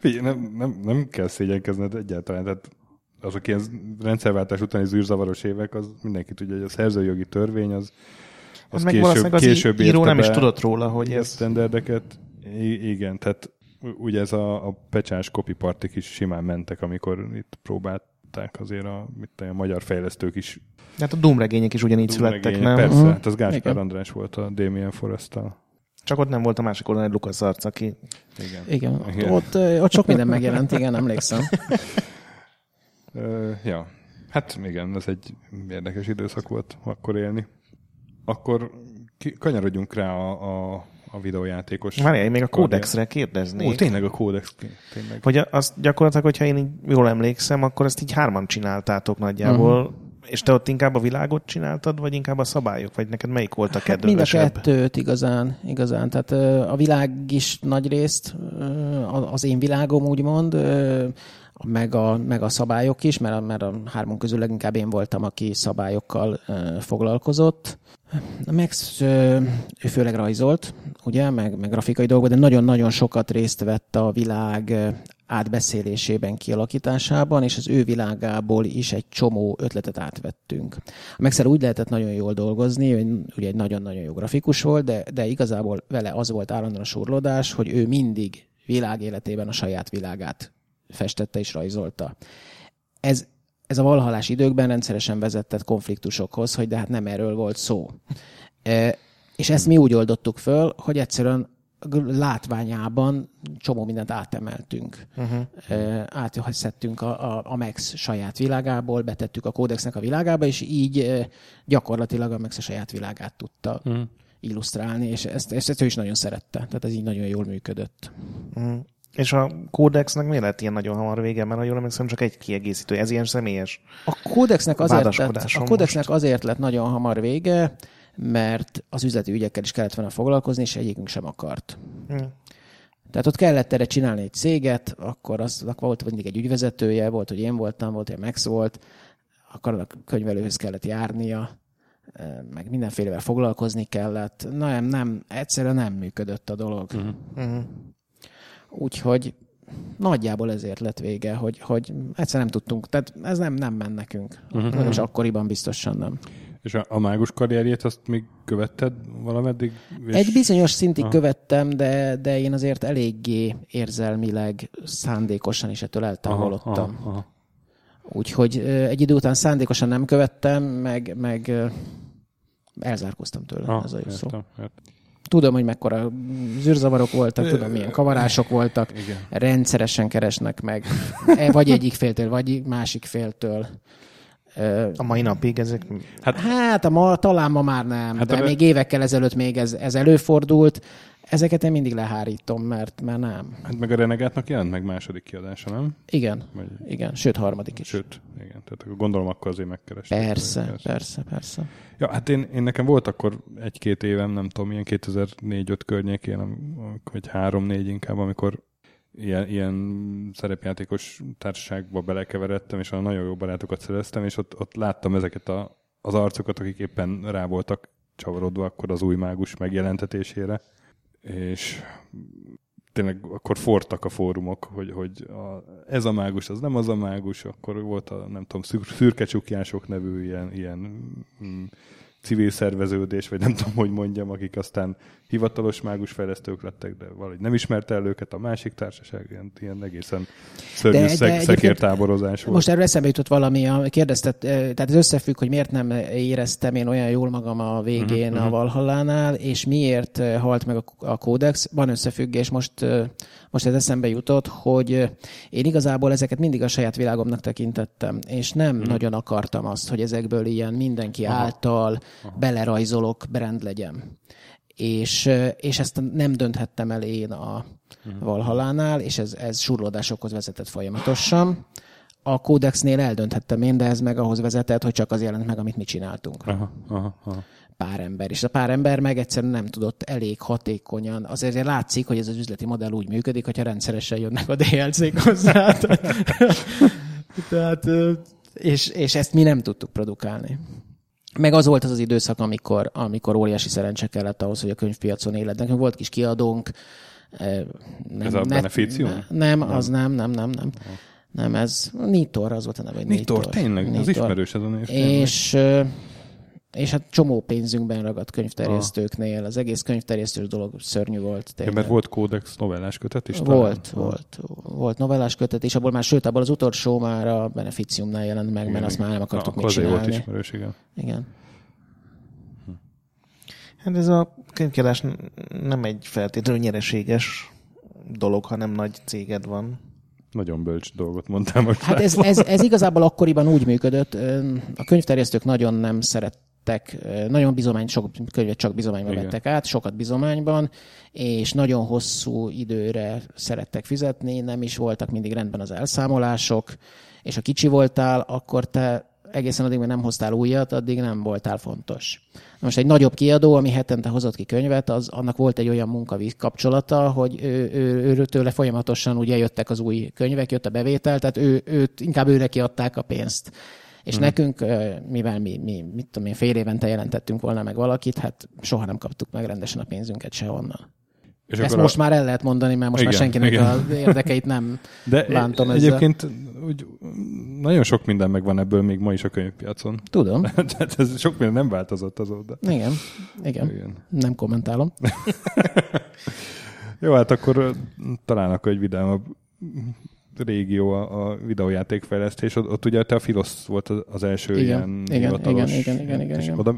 Figyelj, nem, nem, nem kell szégyenkezned egyáltalán. Tehát azok ilyen rendszerváltás utáni zűrzavaros évek, az mindenki tudja, hogy a szerzőjogi törvény az, az meg később, az később író nem is tudott róla, hogy ez... Standardeket. I- igen, tehát ugye ez a, a pecsás kopipartik is simán mentek, amikor itt próbálták azért a, mit a magyar fejlesztők is. Hát a Doom regények is ugyanígy születtek, nem? Persze, uh-huh. hát az Gáspár igen. András volt a Damien forrest Csak ott nem volt a másik oldalon egy Lukasz arc, aki... Igen. igen. igen. Ott, ott sok minden megjelent, igen, emlékszem. Ja, hát igen, ez egy érdekes időszak volt akkor élni. Akkor ki, kanyarodjunk rá a, a, a videójátékos. Várjál, én még a kódexre kérdeznék. Ó, tényleg a kódex. Tényleg. Hogy azt gyakorlatilag, hogyha én így jól emlékszem, akkor ezt így hárman csináltátok nagyjából. Uh-huh. És te ott inkább a világot csináltad, vagy inkább a szabályok? Vagy neked melyik volt a kedvesebb? Hát mind a kettőt igazán, igazán. Tehát a világ is nagy részt az én világom, úgymond meg a, meg a szabályok is, mert a, mert a hármunk közül leginkább én voltam, aki szabályokkal ö, foglalkozott. Max ö, ő főleg rajzolt, ugye, meg, meg grafikai dolgok, de nagyon-nagyon sokat részt vett a világ átbeszélésében, kialakításában, és az ő világából is egy csomó ötletet átvettünk. A Maxel úgy lehetett nagyon jól dolgozni, hogy ugye egy nagyon-nagyon jó grafikus volt, de, de igazából vele az volt állandóan a surlódás, hogy ő mindig világéletében a saját világát festette és rajzolta. Ez, ez a valhalás időkben rendszeresen vezetett konfliktusokhoz, hogy de hát nem erről volt szó. E, és ezt mi úgy oldottuk föl, hogy egyszerűen látványában csomó mindent átemeltünk. Uh-huh. E, Áthesztettünk a, a, a Max saját világából, betettük a kódexnek a világába, és így e, gyakorlatilag a Max a saját világát tudta uh-huh. illusztrálni, és ezt, ezt ő is nagyon szerette. Tehát ez így nagyon jól működött. Uh-huh. És a kódexnek miért lett ilyen nagyon hamar vége? Mert jól emlékszem, csak egy kiegészítő. Ez ilyen személyes A kódexnek azért, lett, a kódexnek azért lett nagyon hamar vége, mert az üzleti ügyekkel is kellett volna foglalkozni, és egyikünk sem akart. Hmm. Tehát ott kellett erre csinálni egy céget, akkor az volt mindig egy ügyvezetője, volt, hogy én voltam, volt, hogy Max volt, akkor a könyvelőhöz kellett járnia, meg mindenfélevel foglalkozni kellett. Na, nem, nem, egyszerűen nem működött a dolog. Uh-huh. Uh-huh. Úgyhogy nagyjából ezért lett vége, hogy, hogy egyszer nem tudtunk, tehát ez nem, nem ment nekünk. Uh-huh. És akkoriban biztosan nem. És a, a mágus karrierjét azt még követted valameddig? És... Egy bizonyos szintig Aha. követtem, de, de én azért eléggé érzelmileg, szándékosan is ettől eltávolodtam. Aha, aha, aha. Úgyhogy egy idő után szándékosan nem követtem, meg, meg elzárkoztam tőle, ah, ez a jó szó. Értem. Tudom, hogy mekkora zűrzavarok voltak, tudom, milyen kavarások voltak, Igen. rendszeresen keresnek meg, e, vagy egyik féltől, vagy másik féltől. A mai napig ezek? Hát, hát a ma, talán ma már nem, hát de a... még évekkel ezelőtt még ez, ez előfordult. Ezeket én mindig lehárítom, mert, mert nem. Hát meg a Renegátnak jelent meg második kiadása, nem? Igen, Vagy... igen, sőt harmadik is. Sőt, igen, tehát gondolom akkor azért megkerestem. Persze, persze, persze, persze. Ja, hát én, én nekem volt akkor egy-két évem, nem tudom, ilyen 2004-5 környékén, vagy 3-4 inkább, amikor ilyen, ilyen szerepjátékos társaságba belekeveredtem, és olyan nagyon jó barátokat szereztem, és ott, ott láttam ezeket a, az arcokat, akik éppen rá voltak csavarodva akkor az új mágus megjelentetésére. És tényleg akkor fortak a fórumok, hogy, hogy a, ez a mágus, az nem az a mágus, akkor volt a, nem tudom, szür, szürkecsukjások nevű ilyen, ilyen mm, civil szerveződés, vagy nem tudom, hogy mondjam, akik aztán hivatalos mágus fejlesztők lettek, de valahogy nem ismerte el őket a másik társaság, ilyen, ilyen egészen szörnyű de, szek, de szekértáborozás volt. Most erről eszembe jutott valami, kérdezted, tehát ez összefügg, hogy miért nem éreztem én olyan jól magam a végén uh-huh, a Valhallánál, és miért halt meg a, a kódex. Van összefüggés, most, most ez eszembe jutott, hogy én igazából ezeket mindig a saját világomnak tekintettem, és nem uh-huh. nagyon akartam azt, hogy ezekből ilyen mindenki Aha. által Aha. belerajzolok brand legyen és, és ezt nem dönthettem el én a. Valhalánál, és ez, ez surlódásokhoz vezetett folyamatosan. A kódexnél eldönthettem én, de ez meg ahhoz vezetett, hogy csak az jelent meg, amit mi csináltunk. Aha, aha, aha. Pár ember. És a pár ember meg egyszerűen nem tudott elég hatékonyan. Azért látszik, hogy ez az üzleti modell úgy működik, hogyha rendszeresen jönnek a DLC-k hozzá. Tehát, és, és ezt mi nem tudtuk produkálni. Meg az volt az az időszak, amikor, amikor óriási szerencse kellett ahhoz, hogy a könyvpiacon élet. Nekünk volt kis kiadónk. Nem, ez a beneficium? Ne, nem, nem, az nem, nem, nem, nem. Nem, ez Nitor, az volt a neve. Nitor, Nitor tényleg, Nitor. az ismerős ez a név. És, és hát csomó pénzünkben ragadt könyvterjesztőknél. Az egész könyvterjesztős dolog szörnyű volt. Ja, mert volt kódex novellás kötet is? Volt, talán? volt. Volt novellás kötet, és abból már, sőt, abból az utolsó már a Beneficiumnál jelent meg, igen, mert azt már nem akartuk Na, még csinálni. volt ismerős, igen. Igen. Hát ez a könyvkiadás nem egy feltétlenül nyereséges dolog, ha nem nagy céged van. Nagyon bölcs dolgot mondtam most. Hát ez, ez, ez igazából akkoriban úgy működött, a könyvterjesztők nagyon nem szerettek, nagyon bizomány, sok könyvet csak bizományban Igen. vettek át, sokat bizományban, és nagyon hosszú időre szerettek fizetni, nem is voltak mindig rendben az elszámolások, és ha kicsi voltál, akkor te egészen addig, mert nem hoztál újat, addig nem voltál fontos. Most egy nagyobb kiadó, ami hetente hozott ki könyvet, az annak volt egy olyan munkavíz kapcsolata, hogy ő, ő, ő, tőle folyamatosan ugye jöttek az új könyvek, jött a bevétel, tehát ő, őt, inkább őre kiadták a pénzt. És hmm. nekünk, mivel mi, mi, mit tudom én, fél évente jelentettünk volna meg valakit, hát soha nem kaptuk meg rendesen a pénzünket sehonnan. És Ezt most a... már el lehet mondani, mert most igen, már senkinek igen. az érdekeit nem De bántom ezzel. egyébként úgy, nagyon sok minden megvan ebből még ma is a könyvpiacon. Tudom. Tehát ez sok minden nem változott azóta. Igen, igen. igen. Nem kommentálom. Jó, hát akkor talán akkor egy vidámabb régió a, a videójátékfejlesztés, ott, ott ugye te a Filosz volt az első igen, ilyen igen, hivatalos. Igen, igen, igen, igen, igen. Oda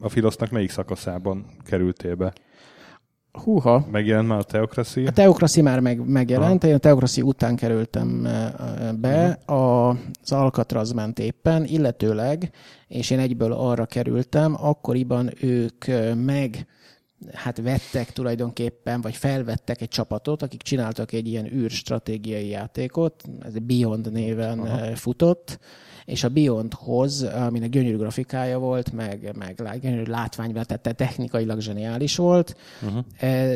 a Filosznak melyik szakaszában kerültél be? Húha. Megjelent már a Teokrasi? A Teokrasi már meg, megjelent, ha. én a Teokrasi után kerültem be, a, az Alcatraz ment éppen, illetőleg, és én egyből arra kerültem, akkoriban ők meg hát vettek tulajdonképpen, vagy felvettek egy csapatot, akik csináltak egy ilyen űrstratégiai játékot, ez Beyond néven Aha. futott, és a Beyondhoz, aminek gyönyörű grafikája volt, meg, meg gyönyörű látványban, tehát technikailag zseniális volt, uh-huh.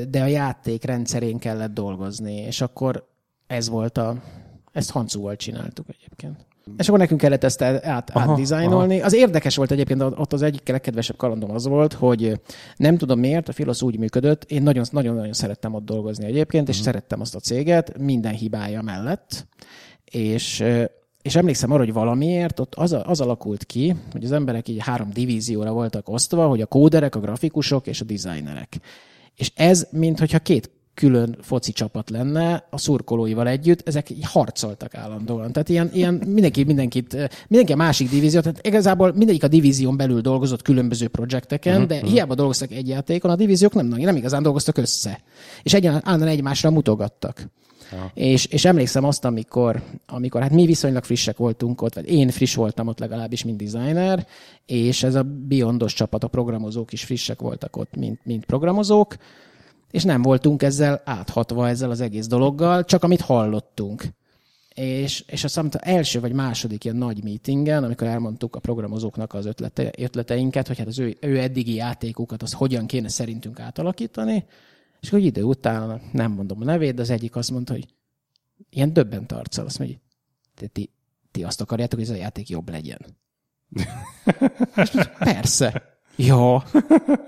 de a játék rendszerén kellett dolgozni, és akkor ez volt a... Ezt Hancúval csináltuk egyébként. És akkor nekünk kellett ezt át, átdizájnolni. Az érdekes volt egyébként, ott az egyik legkedvesebb kalandom az volt, hogy nem tudom miért, a Filosz úgy működött, én nagyon-nagyon szerettem ott dolgozni egyébként, és uh-huh. szerettem azt a céget minden hibája mellett, és és emlékszem arra, hogy valamiért ott az, az alakult ki, hogy az emberek így három divízióra voltak osztva, hogy a kóderek, a grafikusok és a designerek. És ez, mintha két külön foci csapat lenne a szurkolóival együtt, ezek harcoltak állandóan. Tehát ilyen, ilyen mindenki, mindenkit, mindenki a másik divízió, tehát igazából mindegyik a divízión belül dolgozott különböző projekteken, uh-huh, de uh-huh. hiába dolgoztak egy játékon, a divíziók nem, nem igazán dolgoztak össze. És egy, állandóan egymásra mutogattak. És, és emlékszem azt, amikor, amikor hát mi viszonylag frissek voltunk ott, vagy én friss voltam ott legalábbis, mint designer, és ez a Beyondos csapat, a programozók is frissek voltak ott, mint, mint programozók, és nem voltunk ezzel áthatva ezzel az egész dologgal, csak amit hallottunk. És, és azt hiszem, első vagy második ilyen nagy meetingen, amikor elmondtuk a programozóknak az ötlete, ötleteinket, hogy hát az ő, ő eddigi játékukat, az hogyan kéne szerintünk átalakítani, és hogy idő után, nem mondom a nevét, de az egyik azt mondta, hogy ilyen döbbent arccal, azt mondja, hogy ti, ti azt akarjátok, hogy ez a játék jobb legyen. és persze. Ja.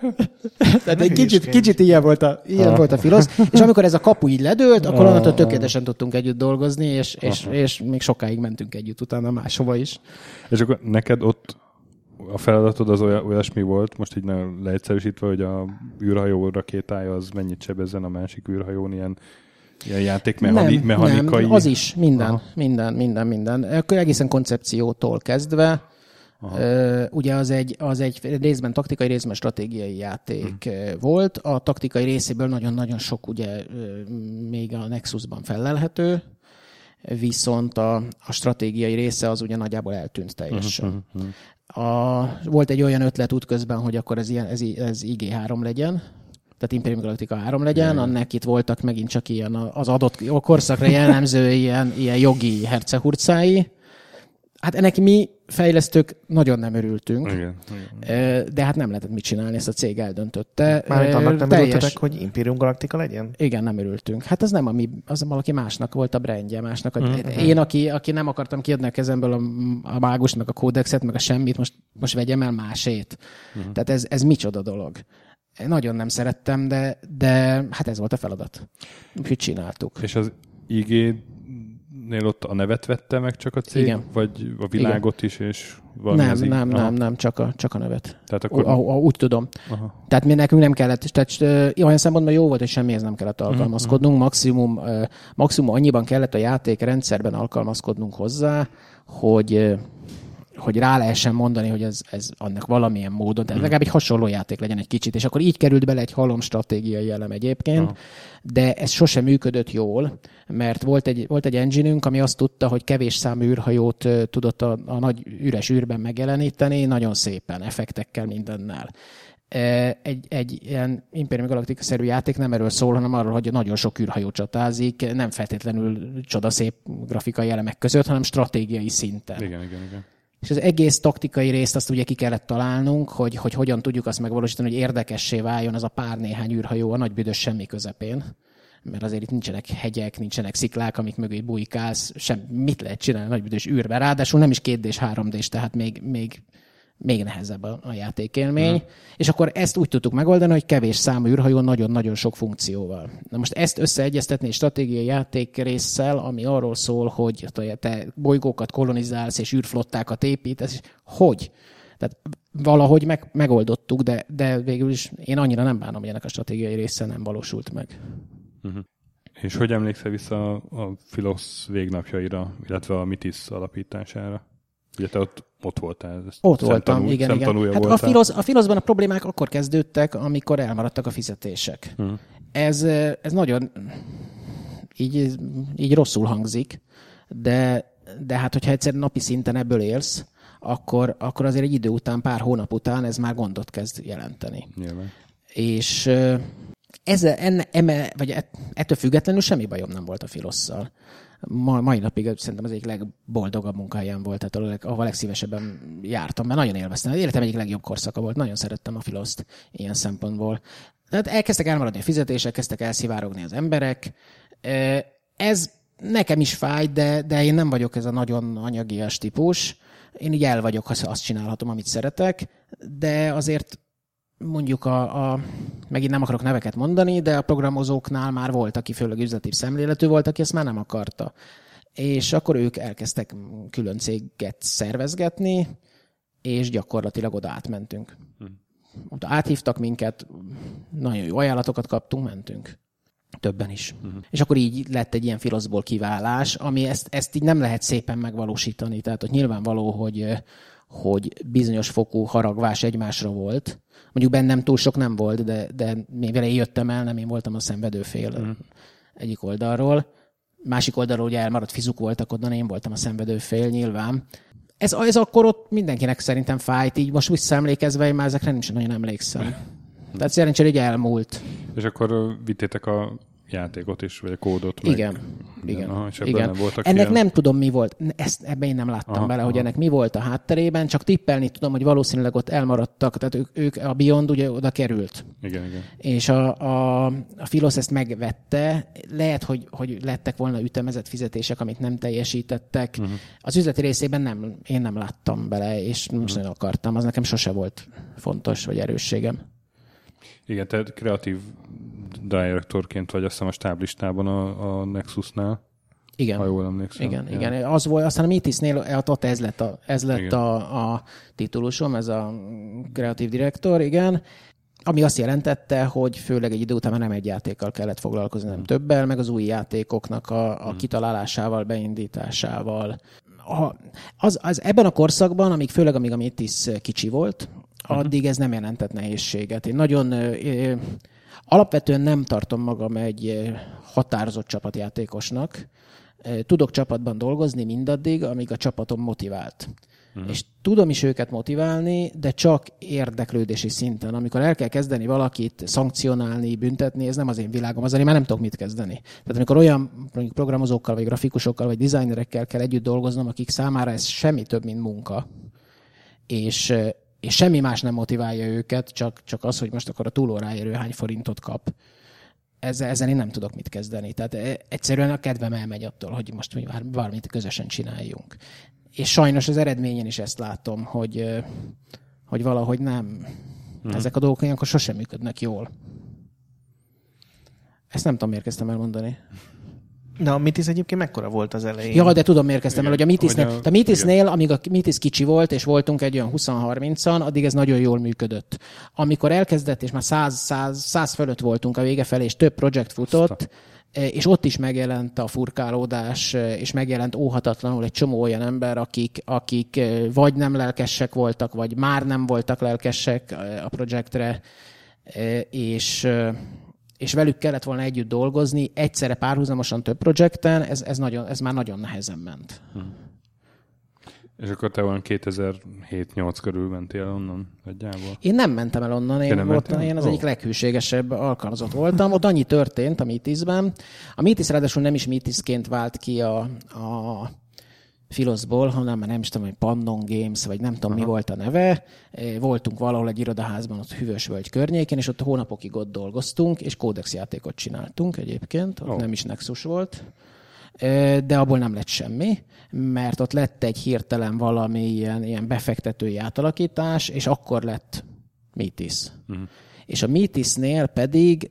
Tehát egy kicsit, kicsit ilyen volt a, ilyen volt a filosz. És amikor ez a kapu így ledőlt, akkor onnantól tökéletesen tudtunk együtt dolgozni, és, és, és még sokáig mentünk együtt utána máshova is. És akkor neked ott a feladatod az olyasmi volt, most így nagyon leegyszerűsítve, hogy a űrhajó rakétája az mennyit sebezzen a másik űrhajón, ilyen ilyen játék nem, mechanikai... Nem, az is, minden, Aha. minden, minden, minden. Egészen koncepciótól kezdve, Aha. Ugye az egy, az egy részben taktikai, részben stratégiai játék hmm. volt. A taktikai részéből nagyon-nagyon sok ugye még a Nexusban felelhető, viszont a, a stratégiai része az ugye nagyjából eltűnt teljesen. Uh-huh, uh-huh. A, volt egy olyan ötlet útközben, hogy akkor ez, ilyen, ez, ez IG3 legyen, tehát Imperium Galactica 3 legyen, yeah. annak itt voltak megint csak ilyen az adott korszakra jellemző ilyen, ilyen jogi hercehurcái, Hát ennek mi fejlesztők nagyon nem örültünk, igen, igen. de hát nem lehetett mit csinálni, ezt a cég eldöntötte. Mármint annak nem teljes... örültetek, hogy Imperium Galactica legyen? Igen, nem örültünk. Hát az nem a mi, az valaki másnak volt a brandje, másnak. A, uh-huh. Én, aki, aki nem akartam kiadni a kezemből a, a mágust, meg a kódexet, meg a semmit, most, most vegyem el másét. Uh-huh. Tehát ez, ez micsoda dolog. Én nagyon nem szerettem, de, de hát ez volt a feladat. Úgyhogy csináltuk. És az IG nél ott a nevet vette meg csak a cég? Igen. Vagy a világot Igen. is, és valami Nem, nem, nem, nem, nem, csak a, csak a nevet. Tehát akkor... A, a, úgy tudom. Aha. Tehát mi nekünk nem kellett, tehát olyan szempontból jó volt, hogy semmihez nem kellett mhm, alkalmazkodnunk, uh-huh. maximum, maximum annyiban kellett a játék rendszerben alkalmazkodnunk hozzá, hogy hogy rá lehessen mondani, hogy ez, ez annak valamilyen módon, de legalább egy hasonló játék legyen egy kicsit, és akkor így került bele egy halom stratégiai elem egyébként, Aha. de ez sosem működött jól, mert volt egy, volt egy engineünk, ami azt tudta, hogy kevés számú űrhajót tudott a, a nagy üres űrben megjeleníteni, nagyon szépen, effektekkel, mindennel egy, egy ilyen Imperium Galactica-szerű játék nem erről szól, hanem arról, hogy nagyon sok űrhajó csatázik, nem feltétlenül csodaszép grafikai elemek között, hanem stratégiai szinten. Igen, igen, igen. És az egész taktikai részt azt ugye ki kellett találnunk, hogy, hogy hogyan tudjuk azt megvalósítani, hogy érdekessé váljon ez a pár néhány űrhajó a nagy büdös semmi közepén. Mert azért itt nincsenek hegyek, nincsenek sziklák, amik mögé bujkálsz, sem mit lehet csinálni a nagy büdös űrbe. Ráadásul nem is 2 d 3 d tehát még, még még nehezebb a, a játékélmény. Hmm. És akkor ezt úgy tudtuk megoldani, hogy kevés számú űrhajó nagyon-nagyon sok funkcióval. Na most ezt összeegyeztetni egy stratégiai játék résszel, ami arról szól, hogy te bolygókat kolonizálsz és űrflottákat építesz, hogy? Tehát valahogy meg, megoldottuk, de, de végül is én annyira nem bánom, hogy ennek a stratégiai része nem valósult meg. Uh-huh. És hogy emlékszel vissza a, a Filosz végnapjaira, illetve a Mitis alapítására? Ugye te ott, ott voltál. Ezt ott voltam, igen, igen. Hát a, filosz, a filoszban a problémák akkor kezdődtek, amikor elmaradtak a fizetések. Hmm. Ez, ez nagyon így, így rosszul hangzik, de, de hát hogyha egyszer napi szinten ebből élsz, akkor, akkor azért egy idő után, pár hónap után ez már gondot kezd jelenteni. Nyilván. És ez, enne, eme, vagy ettől függetlenül semmi bajom nem volt a filosszal. Ma, mai napig szerintem az egyik legboldogabb munkahelyem volt, tehát ahol, ahol legszívesebben jártam, mert nagyon élveztem. Az életem egyik legjobb korszaka volt, nagyon szerettem a filoszt ilyen szempontból. Tehát elkezdtek elmaradni a fizetések, kezdtek elszivárogni az emberek. Ez nekem is fáj, de, de én nem vagyok ez a nagyon anyagias típus. Én így el vagyok, ha azt csinálhatom, amit szeretek, de azért mondjuk a, a, megint nem akarok neveket mondani, de a programozóknál már volt, aki főleg üzleti szemléletű volt, aki ezt már nem akarta. És akkor ők elkezdtek külön céget szervezgetni, és gyakorlatilag oda átmentünk. Hm. Oda áthívtak minket, nagyon jó ajánlatokat kaptunk, mentünk. Többen is. Uh-huh. És akkor így lett egy ilyen filoszból kiválás, ami ezt, ezt így nem lehet szépen megvalósítani. Tehát hogy nyilvánvaló, hogy, hogy bizonyos fokú haragvás egymásra volt. Mondjuk bennem túl sok nem volt, de, de még vele jöttem el, nem én voltam a szenvedőfél uh-huh. egyik oldalról. Másik oldalról ugye elmaradt fizuk voltak onnan, én voltam a szenvedőfél nyilván. Ez, ez akkor ott mindenkinek szerintem fájt, így most visszaemlékezve, én már ezekre nem is nagyon emlékszem. Tehát szerencsére így elmúlt. És akkor vittétek a játékot is, vagy a kódot. Meg igen, igen. Aha, és igen. Nem voltak ennek ilyen... nem tudom, mi volt. Ezt, ebben én nem láttam aha, bele, aha. hogy ennek mi volt a hátterében, csak tippelni tudom, hogy valószínűleg ott elmaradtak, tehát ők, ők a Beyond ugye oda került. Igen, igen. És a, a, a Filos ezt megvette. Lehet, hogy, hogy lettek volna ütemezett fizetések, amit nem teljesítettek. Uh-huh. Az üzleti részében nem, én nem láttam bele, és uh-huh. most nagyon akartam. Az nekem sose volt fontos, vagy erősségem. Igen, tehát kreatív directorként vagy azt hiszem a stáblistában a, a Nexusnál. Igen. Ha jól emlékszem. Igen, igen. igen. Az volt, aztán a Mitisnél eh, ott ez lett, a, ez lett a, a titulusom, ez a kreatív direktor, igen. Ami azt jelentette, hogy főleg egy idő után már nem egy játékkal kellett foglalkozni, nem többel, meg az új játékoknak a, a hmm. kitalálásával, beindításával. A, az, az ebben a korszakban, amíg főleg amíg a Mitis kicsi volt. Addig ez nem jelentett nehézséget. Én nagyon alapvetően nem tartom magam egy határozott csapatjátékosnak. Tudok csapatban dolgozni mindaddig, amíg a csapatom motivált. Uh-huh. És tudom is őket motiválni, de csak érdeklődési szinten. Amikor el kell kezdeni valakit szankcionálni, büntetni, ez nem az én világom, az én már nem tudok mit kezdeni. Tehát amikor olyan mondjuk programozókkal, vagy grafikusokkal, vagy designerekkel kell együtt dolgoznom, akik számára ez semmi több, mint munka, és és semmi más nem motiválja őket, csak, csak az, hogy most akkor a túlóráérő hány forintot kap. Ezzel, ezzel én nem tudok mit kezdeni. Tehát e, egyszerűen a kedvem elmegy attól, hogy most mi valamit közösen csináljunk. És sajnos az eredményen is ezt látom, hogy, hogy valahogy nem. Hmm. Ezek a dolgok ilyenkor sosem működnek jól. Ezt nem tudom, miért kezdtem elmondani. De a Mitis egyébként mekkora volt az elején? Ja, de tudom, miért kezdtem el, hogy a Mitisnél, a, a Mitisnél, amíg a Mitis kicsi volt, és voltunk egy olyan 20-30-an, addig ez nagyon jól működött. Amikor elkezdett, és már 100, 100, 100 fölött voltunk a vége felé, és több projekt futott, eh, és ott is megjelent a furkálódás, eh, és megjelent óhatatlanul egy csomó olyan ember, akik, akik eh, vagy nem lelkesek voltak, vagy már nem voltak lelkesek a projektre, és és velük kellett volna együtt dolgozni, egyszerre párhuzamosan több projekten, ez, ez, nagyon, ez már nagyon nehezen ment. Hmm. És akkor te olyan 2007-8 körül mentél onnan nagyjából? Én nem mentem el onnan, én, voltam, én az oh. egyik leghűségesebb alkalmazott voltam. Ott annyi történt a Mitisben. A Mitis ráadásul nem is Mitisként vált ki a, a Filoszból, hanem nem is tudom, hogy Pannon Games, vagy nem tudom, Aha. mi volt a neve. E, voltunk valahol egy irodaházban, ott Hűvösvölgy környékén, és ott hónapokig ott dolgoztunk, és kódex játékot csináltunk egyébként, ott oh. nem is Nexus volt. E, de abból nem lett semmi, mert ott lett egy hirtelen valami ilyen, ilyen befektetői átalakítás, és akkor lett Mitis. Uh-huh. És a Mitisnél pedig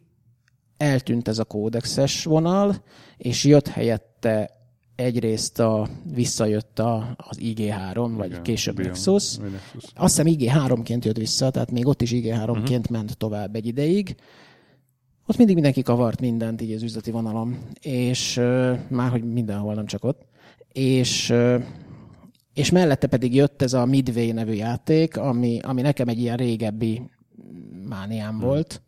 eltűnt ez a kódexes vonal, és jött helyette egyrészt a, visszajött a, az IG3, vagy Igen, később Bion, Nexus. Nexus. Azt hiszem IG3-ként jött vissza, tehát még ott is IG3-ként uh-huh. Mhm. ment tovább egy ideig. Ott mindig mindenki kavart mindent így az üzleti vonalon, és uh, már hogy mindenhol, nem csak ott. És, uh, és mellette pedig jött ez a Midway nevű játék, ami, ami nekem egy ilyen régebbi mániám uh-huh. volt,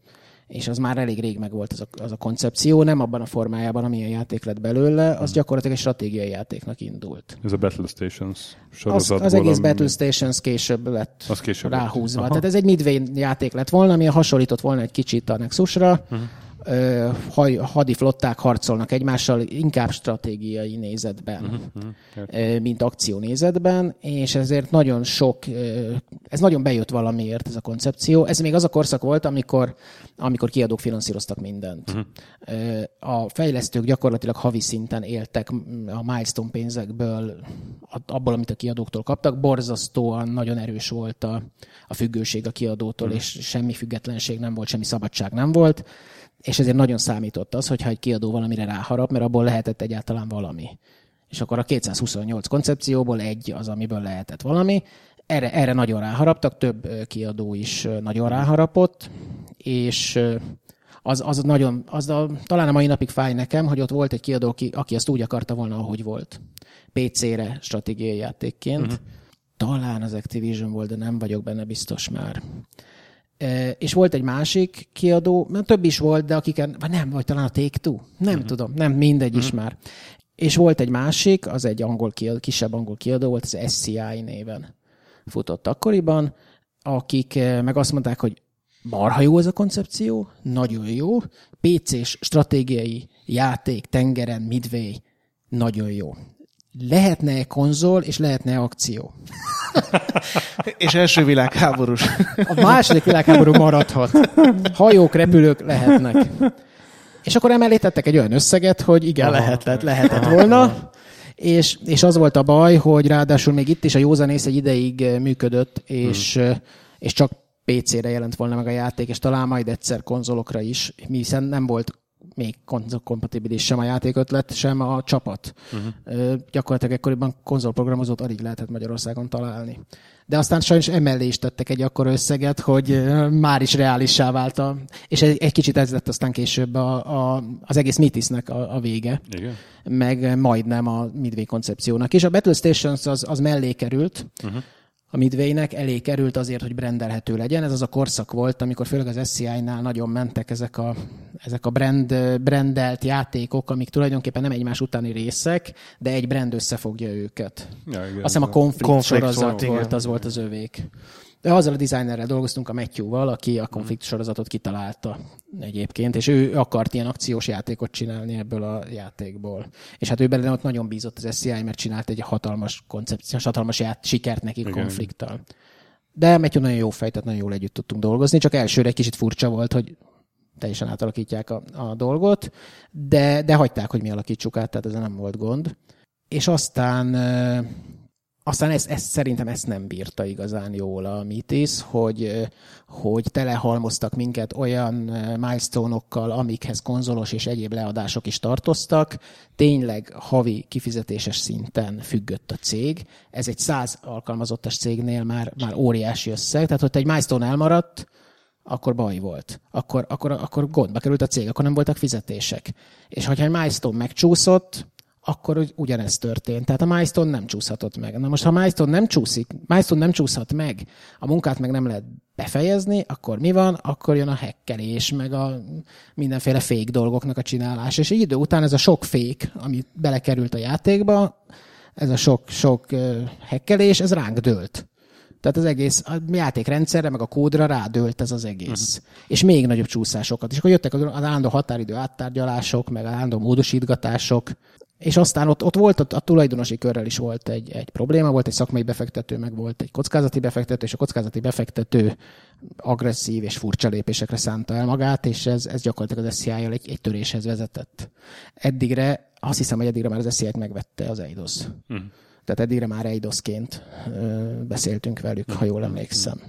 és az már elég rég meg volt az a, az a koncepció, nem abban a formájában, amilyen játék lett belőle, az gyakorlatilag egy stratégiai játéknak indult. Ez a Battle Stations sorozat. Az, az egész Battle Stations később lett az később ráhúzva. Lett. Tehát ez egy Midway játék lett volna, ami hasonlított volna egy kicsit a Nexusra, uh-huh hadiflották harcolnak egymással, inkább stratégiai nézetben, uh-huh, mint akció nézetben, és ezért nagyon sok, ez nagyon bejött valamiért ez a koncepció. Ez még az a korszak volt, amikor, amikor kiadók finanszíroztak mindent. Uh-huh. A fejlesztők gyakorlatilag havi szinten éltek a milestone pénzekből, abból, amit a kiadóktól kaptak. Borzasztóan nagyon erős volt a, a függőség a kiadótól, uh-huh. és semmi függetlenség nem volt, semmi szabadság nem volt és ezért nagyon számított az, hogyha egy kiadó valamire ráharap, mert abból lehetett egyáltalán valami. És akkor a 228 koncepcióból egy az, amiből lehetett valami. Erre, erre nagyon ráharaptak, több kiadó is nagyon ráharapott, és az, az nagyon, az a, talán a mai napig fáj nekem, hogy ott volt egy kiadó, aki, aki ezt úgy akarta volna, ahogy volt. PC-re stratégiai játékként. Uh-huh. Talán az Activision volt, de nem vagyok benne biztos már. És volt egy másik kiadó, mert több is volt, de akiken, vagy nem, vagy talán a Take-Two, nem uh-huh. tudom, nem, mindegy uh-huh. is már. És volt egy másik, az egy angol kiadó, kisebb angol kiadó volt, az SCI néven futott akkoriban, akik meg azt mondták, hogy marha jó ez a koncepció, nagyon jó, PC-s stratégiai játék, tengeren, midway, nagyon jó lehetne konzol, és lehetne akció. és első világháborús. A második világháború maradhat. Hajók, repülők lehetnek. És akkor emellé tettek egy olyan összeget, hogy igen, lehetett, lehetett volna. És, és az volt a baj, hogy ráadásul még itt is a józanész egy ideig működött, és, hmm. és csak PC-re jelent volna meg a játék, és talán majd egyszer konzolokra is, hiszen nem volt még konzolkompatibilis sem a játékötlet, sem a csapat. Uh-huh. Gyakorlatilag ekkoriban konzolprogramozót alig lehetett Magyarországon találni. De aztán sajnos emellé is tettek egy akkor összeget, hogy már is reálissá vált a, és egy kicsit ez lett aztán később a, a, az egész Mitisnek a, a vége. Igen. Meg majdnem a Midway koncepciónak. És a Battle Stations az, az mellé került, uh-huh a Midway-nek elé került azért, hogy brendelhető legyen. Ez az a korszak volt, amikor főleg az SCI-nál nagyon mentek ezek a, ezek a brand, brandelt játékok, amik tulajdonképpen nem egymás utáni részek, de egy brand összefogja őket. Ja, igen, Azt hiszem a konflikt sorozat volt, volt, az volt az övék. De azzal a designerrel dolgoztunk, a Matthew-val, aki a konflikt sorozatot kitalálta egyébként, és ő akart ilyen akciós játékot csinálni ebből a játékból. És hát ő bele ott nagyon bízott az SCI, mert csinált egy hatalmas koncepciós, hatalmas ját, sikert neki Igen. konflikttal. De Matthew nagyon jó fej, tehát nagyon jól együtt tudtunk dolgozni, csak elsőre egy kicsit furcsa volt, hogy teljesen átalakítják a, a dolgot, de, de hagyták, hogy mi alakítsuk át, tehát ez nem volt gond. És aztán aztán ezt, ezt, szerintem ezt nem bírta igazán jól a Mitis, hogy, hogy telehalmoztak minket olyan milestone-okkal, amikhez konzolos és egyéb leadások is tartoztak. Tényleg havi kifizetéses szinten függött a cég. Ez egy száz alkalmazottas cégnél már, már óriási összeg. Tehát, hogy egy milestone elmaradt, akkor baj volt. Akkor, akkor, akkor gondba került a cég, akkor nem voltak fizetések. És hogyha egy milestone megcsúszott, akkor ugyanez történt. Tehát a milestone nem csúszhatott meg. Na most, ha milestone nem csúszik, milestone nem csúszhat meg, a munkát meg nem lehet befejezni, akkor mi van? Akkor jön a hekkelés, meg a mindenféle fék dolgoknak a csinálás. És egy idő után ez a sok fék, ami belekerült a játékba, ez a sok, sok hekkelés, ez ránk dőlt. Tehát az egész a játékrendszerre, meg a kódra rádőlt ez az egész. Uh-huh. És még nagyobb csúszásokat. És akkor jöttek az állandó határidő áttárgyalások, meg állandó módosítgatások, és aztán ott, ott volt, a, a tulajdonosi körrel is volt egy, egy probléma, volt egy szakmai befektető, meg volt egy kockázati befektető, és a kockázati befektető agresszív és furcsa lépésekre szánta el magát, és ez, ez gyakorlatilag az SCI-jal egy, egy töréshez vezetett. Eddigre, azt hiszem, hogy eddigre már az SCI-t megvette az EIDOS. Mm. Tehát eddigre már EIDOS-ként beszéltünk velük, ha jól emlékszem.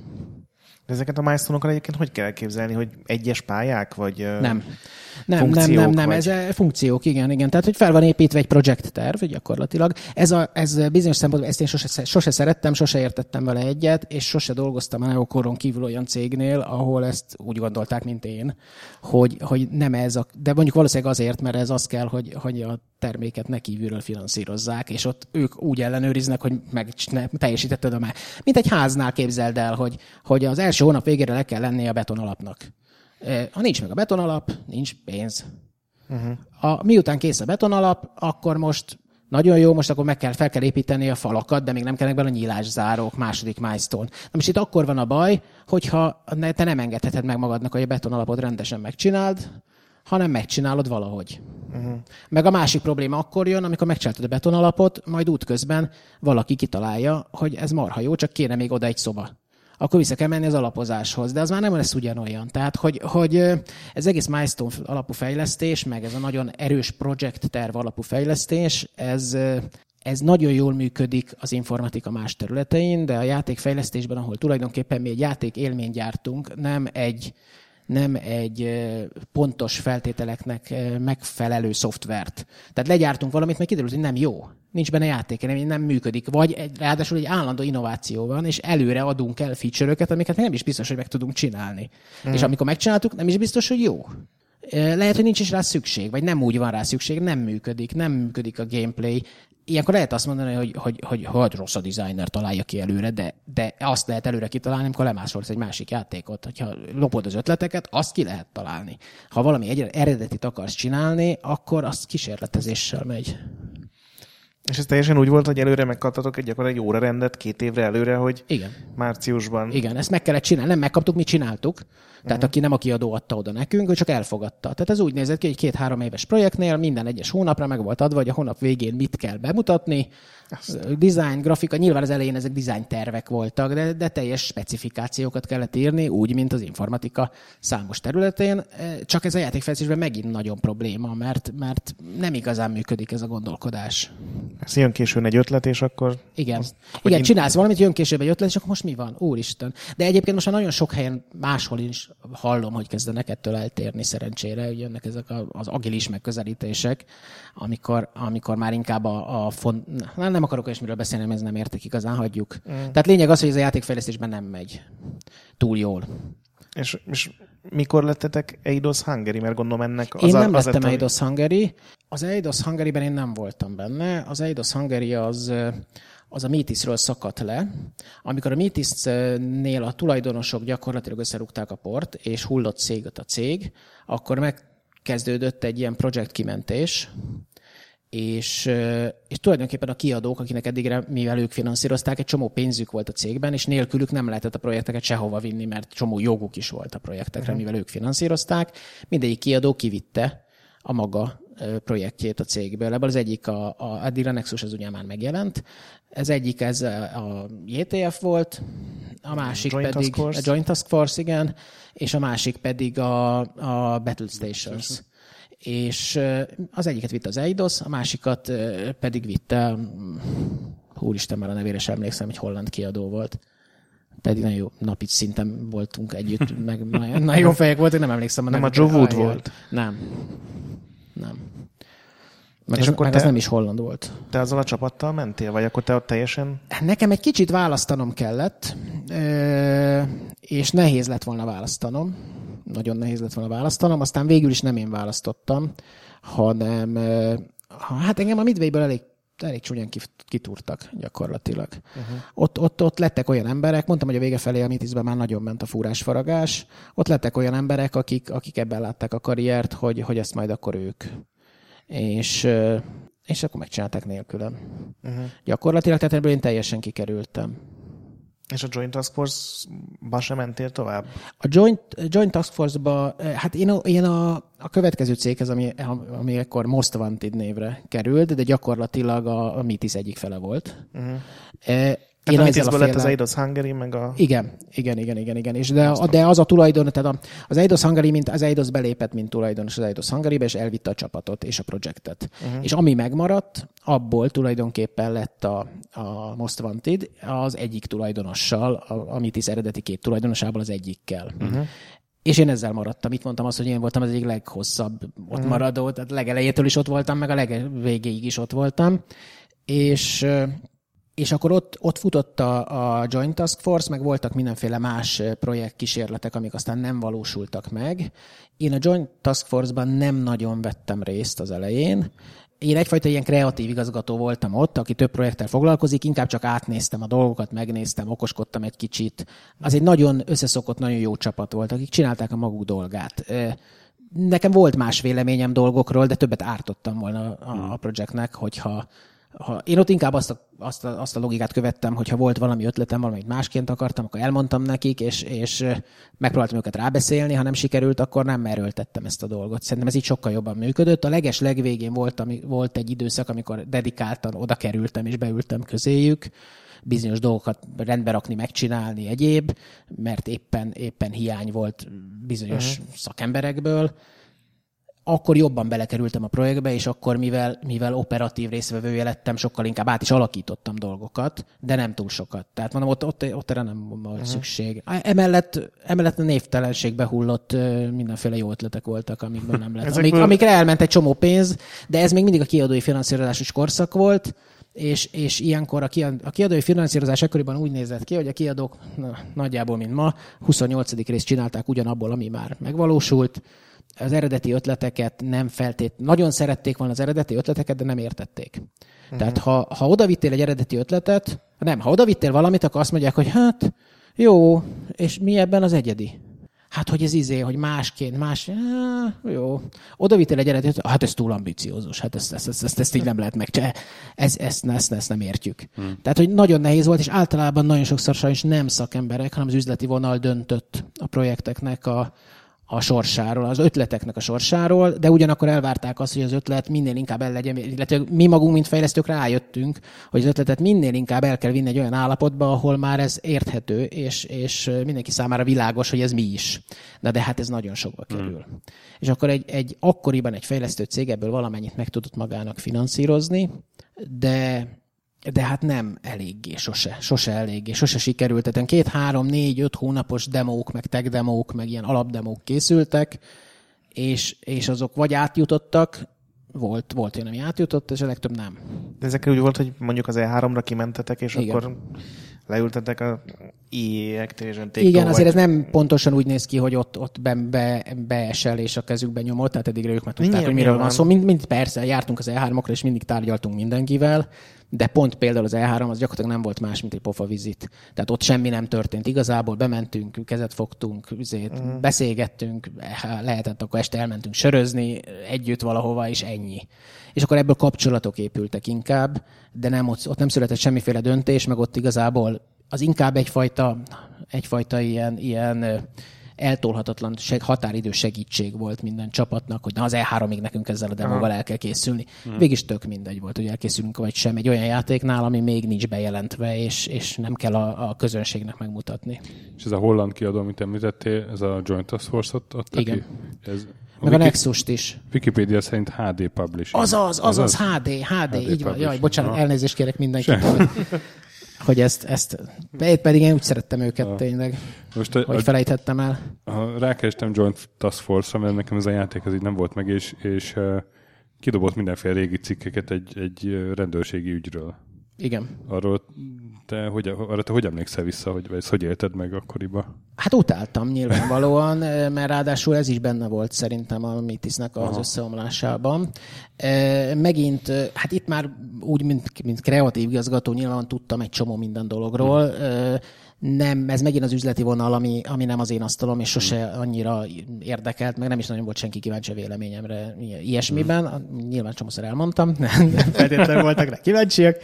De ezeket a milestone egyébként hogy kell elképzelni, hogy egyes pályák, vagy Nem. Nem, nem, nem, nem, vagy... ez eh, funkciók, igen, igen. Tehát, hogy fel van építve egy projekt terv gyakorlatilag. Ez, a, ez bizonyos szempontból, ezt én sose, sose szerettem, sose értettem vele egyet, és sose dolgoztam a koron kívül olyan cégnél, ahol ezt úgy gondolták, mint én, hogy, hogy nem ez a, de mondjuk valószínűleg azért, mert ez az kell, hogy, hogy a terméket ne kívülről finanszírozzák, és ott ők úgy ellenőriznek, hogy meg teljesítetted a már. Mint egy háznál képzeld el, hogy, hogy az első hónap végére le kell lennie a beton alapnak Ha nincs meg a betonalap, nincs pénz. Uh-huh. A, miután kész a betonalap, akkor most nagyon jó, most akkor meg kell, fel kell építeni a falakat, de még nem kellnek bele a nyílászárók, második milestone. Na most itt akkor van a baj, hogyha te nem engedheted meg magadnak, hogy a betonalapot rendesen megcsináld, hanem megcsinálod valahogy. Uh-huh. Meg a másik probléma akkor jön, amikor megcsináltad a betonalapot, majd útközben valaki kitalálja, hogy ez marha jó, csak kéne még oda egy szoba akkor vissza kell menni az alapozáshoz. De az már nem lesz ugyanolyan. Tehát, hogy, hogy ez egész milestone alapú fejlesztés, meg ez a nagyon erős projekt terv alapú fejlesztés, ez, ez nagyon jól működik az informatika más területein, de a játékfejlesztésben, ahol tulajdonképpen mi egy játék élményt gyártunk, nem egy nem egy pontos feltételeknek megfelelő szoftvert. Tehát legyártunk valamit, mert kiderült, hogy nem jó. Nincs benne játék, nem, nem működik. Vagy egy, ráadásul egy állandó innováció van, és előre adunk el feature-öket, amiket nem is biztos, hogy meg tudunk csinálni. Mm. És amikor megcsináltuk, nem is biztos, hogy jó. Lehet, hogy nincs is rá szükség, vagy nem úgy van rá szükség, nem működik, nem működik a gameplay, ilyenkor lehet azt mondani, hogy, hogy, hogy, hogy rossz a designer találja ki előre, de, de azt lehet előre kitalálni, amikor lemásolsz egy másik játékot. Hogyha lopod az ötleteket, azt ki lehet találni. Ha valami egy eredetit akarsz csinálni, akkor az kísérletezéssel megy. És ez teljesen úgy volt, hogy előre megkaptatok egy gyakorlatilag egy óra rendet két évre előre, hogy Igen. márciusban. Igen, ezt meg kellett csinálni. Nem megkaptuk, mi csináltuk. Tehát uh-huh. aki nem a kiadó adta oda nekünk, ő csak elfogadta. Tehát ez úgy nézett ki, hogy két-három éves projektnél minden egyes hónapra meg volt adva, hogy a hónap végén mit kell bemutatni, azt. Design, grafika, nyilván az elején ezek design tervek voltak, de, de teljes specifikációkat kellett írni, úgy, mint az informatika számos területén. Csak ez a játékfejlesztésben megint nagyon probléma, mert, mert nem igazán működik ez a gondolkodás. Ez jön későn egy ötlet, és akkor... Igen, azt, Igen én... csinálsz valamit, jön később egy ötlet, és akkor most mi van? Úristen. De egyébként most már nagyon sok helyen máshol is hallom, hogy kezdenek ettől eltérni szerencsére, hogy jönnek ezek az agilis megközelítések, amikor, amikor már inkább a, a font, nem, nem akarok olyasmiről beszélni, mert ez nem értek igazán, hagyjuk. Mm. Tehát lényeg az, hogy ez a játékfejlesztésben nem megy túl jól. És, és mikor lettetek Eidos Hungary? Mert gondolom ennek az Én nem az lettem Eidos Hungary. Az Eidos Hungary-ben én nem voltam benne. Az Eidos Hungary az az a Métisről szakadt le. Amikor a Métisnél a tulajdonosok gyakorlatilag összerúgták a port, és hullott céget a cég, akkor megkezdődött egy ilyen projektkimentés, és, és tulajdonképpen a kiadók, akinek eddigre, mivel ők finanszírozták, egy csomó pénzük volt a cégben, és nélkülük nem lehetett a projekteket sehova vinni, mert csomó joguk is volt a projektekre, uh-huh. mivel ők finanszírozták. Mindegyik kiadó kivitte a maga projektjét a cégből. Ebből az egyik, a, a, eddig a Nexus az ugye már megjelent, ez egyik ez a JTF volt, a másik Joint pedig a Joint Task Force, igen, és a másik pedig a, a Battle Stations és az egyiket vitte az Eidos, a másikat pedig vitte, úristen már a nevére sem emlékszem, egy holland kiadó volt. Pedig nagyon jó napi szinten voltunk együtt, meg nagyon, nagyon jó fejek voltak, nem emlékszem. Nem a Joe Wood volt? Nem. Nem. Meg, és az, akkor meg te, az nem is holland volt. Te azzal a csapattal mentél, vagy akkor te ott teljesen... Nekem egy kicsit választanom kellett, és nehéz lett volna választanom nagyon nehéz lett volna választanom, aztán végül is nem én választottam, hanem hát engem a Midwayből elég elég csúnyán kitúrtak gyakorlatilag. Uh-huh. Ott, ott, ott lettek olyan emberek, mondtam, hogy a vége felé a Mitisben már nagyon ment a fúrásfaragás, ott lettek olyan emberek, akik, akik ebben látták a karriert, hogy, hogy ezt majd akkor ők. És, és akkor megcsinálták nélkülem. Uh-huh. Gyakorlatilag, tehát ebből én teljesen kikerültem. És a Joint Task Force-ba sem mentél tovább? A Joint, Joint Task Force-ba, hát én a, én a, a következő céghez, ami, ami ekkor Most Wanted névre került, de gyakorlatilag a, a Mitis egyik fele volt. Uh-huh. Tehát én a lett az Eidos Hungary, meg a... Igen, igen, igen, igen, igen. És de, de az a tulajdon, tehát az Eidos Hungary, mint az Eidos belépett, mint tulajdonos az Eidos hungary és elvitte a csapatot és a projektet. Uh-huh. És ami megmaradt, abból tulajdonképpen lett a, a Most Wanted az egyik tulajdonossal, a, a Mitis eredeti két tulajdonosából az egyikkel. Uh-huh. És én ezzel maradtam. Itt mondtam azt, hogy én voltam az egyik leghosszabb ott maradó, tehát legelejétől is ott voltam, meg a legvégéig is ott voltam. És és akkor ott, ott futott a, a Joint Task Force, meg voltak mindenféle más projektkísérletek, amik aztán nem valósultak meg. Én a Joint Task Force-ban nem nagyon vettem részt az elején, én egyfajta ilyen kreatív igazgató voltam ott, aki több projekttel foglalkozik, inkább csak átnéztem a dolgokat, megnéztem, okoskodtam egy kicsit. Az egy nagyon összeszokott, nagyon jó csapat volt, akik csinálták a maguk dolgát. Nekem volt más véleményem dolgokról, de többet ártottam volna a, a projektnek, hogyha ha, én ott inkább azt a, azt, a, azt a logikát követtem, hogyha volt valami ötletem, valamit másként akartam, akkor elmondtam nekik, és, és megpróbáltam őket rábeszélni, ha nem sikerült, akkor nem erőltettem ezt a dolgot. Szerintem ez így sokkal jobban működött. A leges legvégén volt, ami, volt egy időszak, amikor dedikáltan oda kerültem és beültem közéjük, bizonyos dolgokat rendbe rakni, megcsinálni egyéb, mert éppen, éppen hiány volt bizonyos uh-huh. szakemberekből akkor jobban belekerültem a projektbe, és akkor, mivel, mivel operatív részvevője lettem, sokkal inkább át is alakítottam dolgokat, de nem túl sokat. Tehát mondom, ott, ott, ott erre nem volt uh-huh. szükség. Emellett, emellett a névtelenségbe hullott mindenféle jó ötletek voltak, amikből nem lett. Amik, amikre elment egy csomó pénz, de ez még mindig a kiadói finanszírozásos korszak volt, és, és ilyenkor a, kiad, a kiadói finanszírozás ekkoriban úgy nézett ki, hogy a kiadók na, nagyjából, mint ma, 28. részt csinálták ugyanabból, ami már megvalósult, az eredeti ötleteket nem feltét. Nagyon szerették volna az eredeti ötleteket, de nem értették. Uh-huh. Tehát ha, ha odavittél egy eredeti ötletet, nem, ha odavittél valamit, akkor azt mondják, hogy hát jó, és mi ebben az egyedi? Hát, hogy ez izé, hogy másként, más, jó. Oda vittél egy eredetet, hát ez túl ambiciózus, hát ezt, ezt, ezt, ezt, ezt így nem lehet megcsinálni. Ez, ezt, ezt, ezt nem értjük. Hmm. Tehát, hogy nagyon nehéz volt, és általában nagyon sokszor sajnos nem szakemberek, hanem az üzleti vonal döntött a projekteknek a, a sorsáról, az ötleteknek a sorsáról, de ugyanakkor elvárták azt, hogy az ötlet minél inkább el legyen, illetve mi magunk, mint fejlesztők rájöttünk, hogy az ötletet minél inkább el kell vinni egy olyan állapotba, ahol már ez érthető, és, és mindenki számára világos, hogy ez mi is. Na de hát ez nagyon sokba hmm. kerül. Hmm. És akkor egy, egy akkoriban egy fejlesztő cég ebből valamennyit meg tudott magának finanszírozni, de de hát nem eléggé, sose, sose eléggé, sose sikerült. Tehát két, három, négy, öt hónapos demók, meg tech demók, meg ilyen alapdemók készültek, és, és azok vagy átjutottak, volt, volt olyan, ami átjutott, és a legtöbb nem. De ezek úgy volt, hogy mondjuk az E3-ra kimentetek, és Igen. akkor leültetek a EA Activision take Igen, azért vagy... ez nem pontosan úgy néz ki, hogy ott, ott be, be, beesel és a kezükbe nyomott, tehát eddigre ők már tudták, hogy miről van szó. Mind, mind persze, jártunk az E3-okra, és mindig tárgyaltunk mindenkivel, de pont például az E3 az gyakorlatilag nem volt más, mint egy pofa vizit. Tehát ott semmi nem történt. Igazából bementünk, kezet fogtunk, üzét, uh-huh. Beszélgettünk, lehetett, akkor este elmentünk sörözni együtt valahova, és ennyi. És akkor ebből kapcsolatok épültek inkább, de nem ott, ott nem született semmiféle döntés, meg ott igazából az inkább egyfajta, egyfajta ilyen, ilyen eltolhatatlan seg, határidő segítség volt minden csapatnak, hogy na az E3-ig nekünk ezzel a demóval el kell készülni. Hmm. Végis tök mindegy volt, hogy elkészülünk vagy sem egy olyan játéknál, ami még nincs bejelentve, és, és nem kell a, a közönségnek megmutatni. És ez a holland kiadó, amit említettél, ez a Joint Task Force-ot adta Igen. Ki? Ez meg a Nexus-t is. Wikipedia szerint HD publishing. Azaz, azaz, az, HD, HD, HD így van. Jaj, bocsánat, elnézést kérek mindenkit hogy ezt, ezt pedig én úgy szerettem őket a, tényleg, most a, hogy felejthettem el. A, rákerestem Joint Task Force-ra, mert nekem ez a játék az így nem volt meg, és, és uh, kidobott mindenféle régi cikkeket egy, egy rendőrségi ügyről. Igen. Arról te hogy, arra te hogy emlékszel vissza, hogy ezt hogy élted meg akkoriban? Hát utáltam nyilvánvalóan, mert ráadásul ez is benne volt szerintem a Mitisnek az Aha. összeomlásában. Megint, hát itt már úgy, mint, mint kreatív igazgató nyilván tudtam egy csomó minden dologról, hmm nem, ez megint az üzleti vonal, ami, ami nem az én asztalom, és sose annyira érdekelt, meg nem is nagyon volt senki kíváncsi a véleményemre ilyesmiben. Hmm. Nyilván csomószor elmondtam, nem, nem feltétlenül voltak rá kíváncsiak.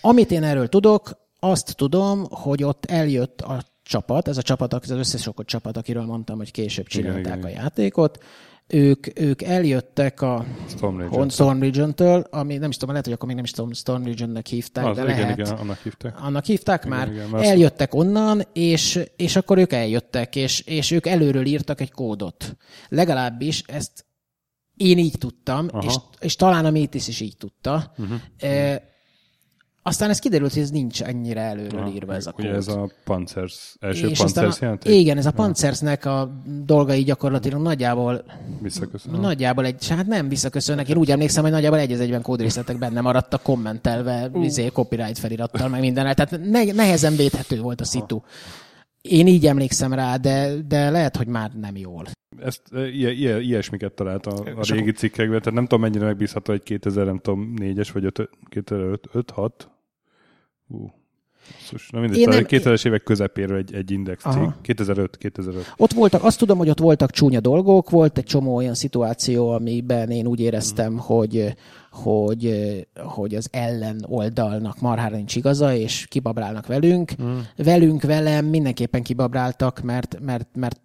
Amit én erről tudok, azt tudom, hogy ott eljött a csapat, ez a csapat, az összesokott csapat, akiről mondtam, hogy később csinálták igen, igen, a játékot, ők, ők eljöttek a Storm, Region. Storm ami nem is tudom, lehet, hogy akkor még nem is tudom, Storm Region-nek hívták, Az, de igen, lehet. Igen, annak hívták. Annak hívták igen, már. Igen, már eljöttek onnan, és, és akkor ők eljöttek, és, és ők előről írtak egy kódot. Legalábbis ezt én így tudtam, és, és talán a Métis is így tudta. Uh-huh. E, aztán ez kiderült, hogy ez nincs ennyire előről írva ez a kód. Ugye ez a Panzers, első és Panzers játék? Igen, ez a Panzersnek a dolgai gyakorlatilag nagyjából visszaköszön. Nagyjából egy, hát nem visszaköszönnek. Én úgy emlékszem, hogy nagyjából egy az egyben kódrészletek benne maradtak kommentelve, uh. izé, copyright felirattal, meg minden. Tehát ne, nehezen védhető volt a szitu. Én így emlékszem rá, de, de lehet, hogy már nem jól. Ezt ilyes, ilyesmiket talált a, a régi cikkekben, tehát nem tudom mennyire megbízható egy 2000, nem tudom, 4-es vagy 2005-6. Uh, Szus, na mindegy, nem... 2000-es évek közepéről egy, egy index cég. 2005, 2005. Ott voltak, azt tudom, hogy ott voltak csúnya dolgok, volt egy csomó olyan szituáció, amiben én úgy éreztem, mm. hogy hogy, hogy az ellen oldalnak marhára nincs igaza, és kibabrálnak velünk. Mm. Velünk, velem mindenképpen kibabráltak, mert, mert, mert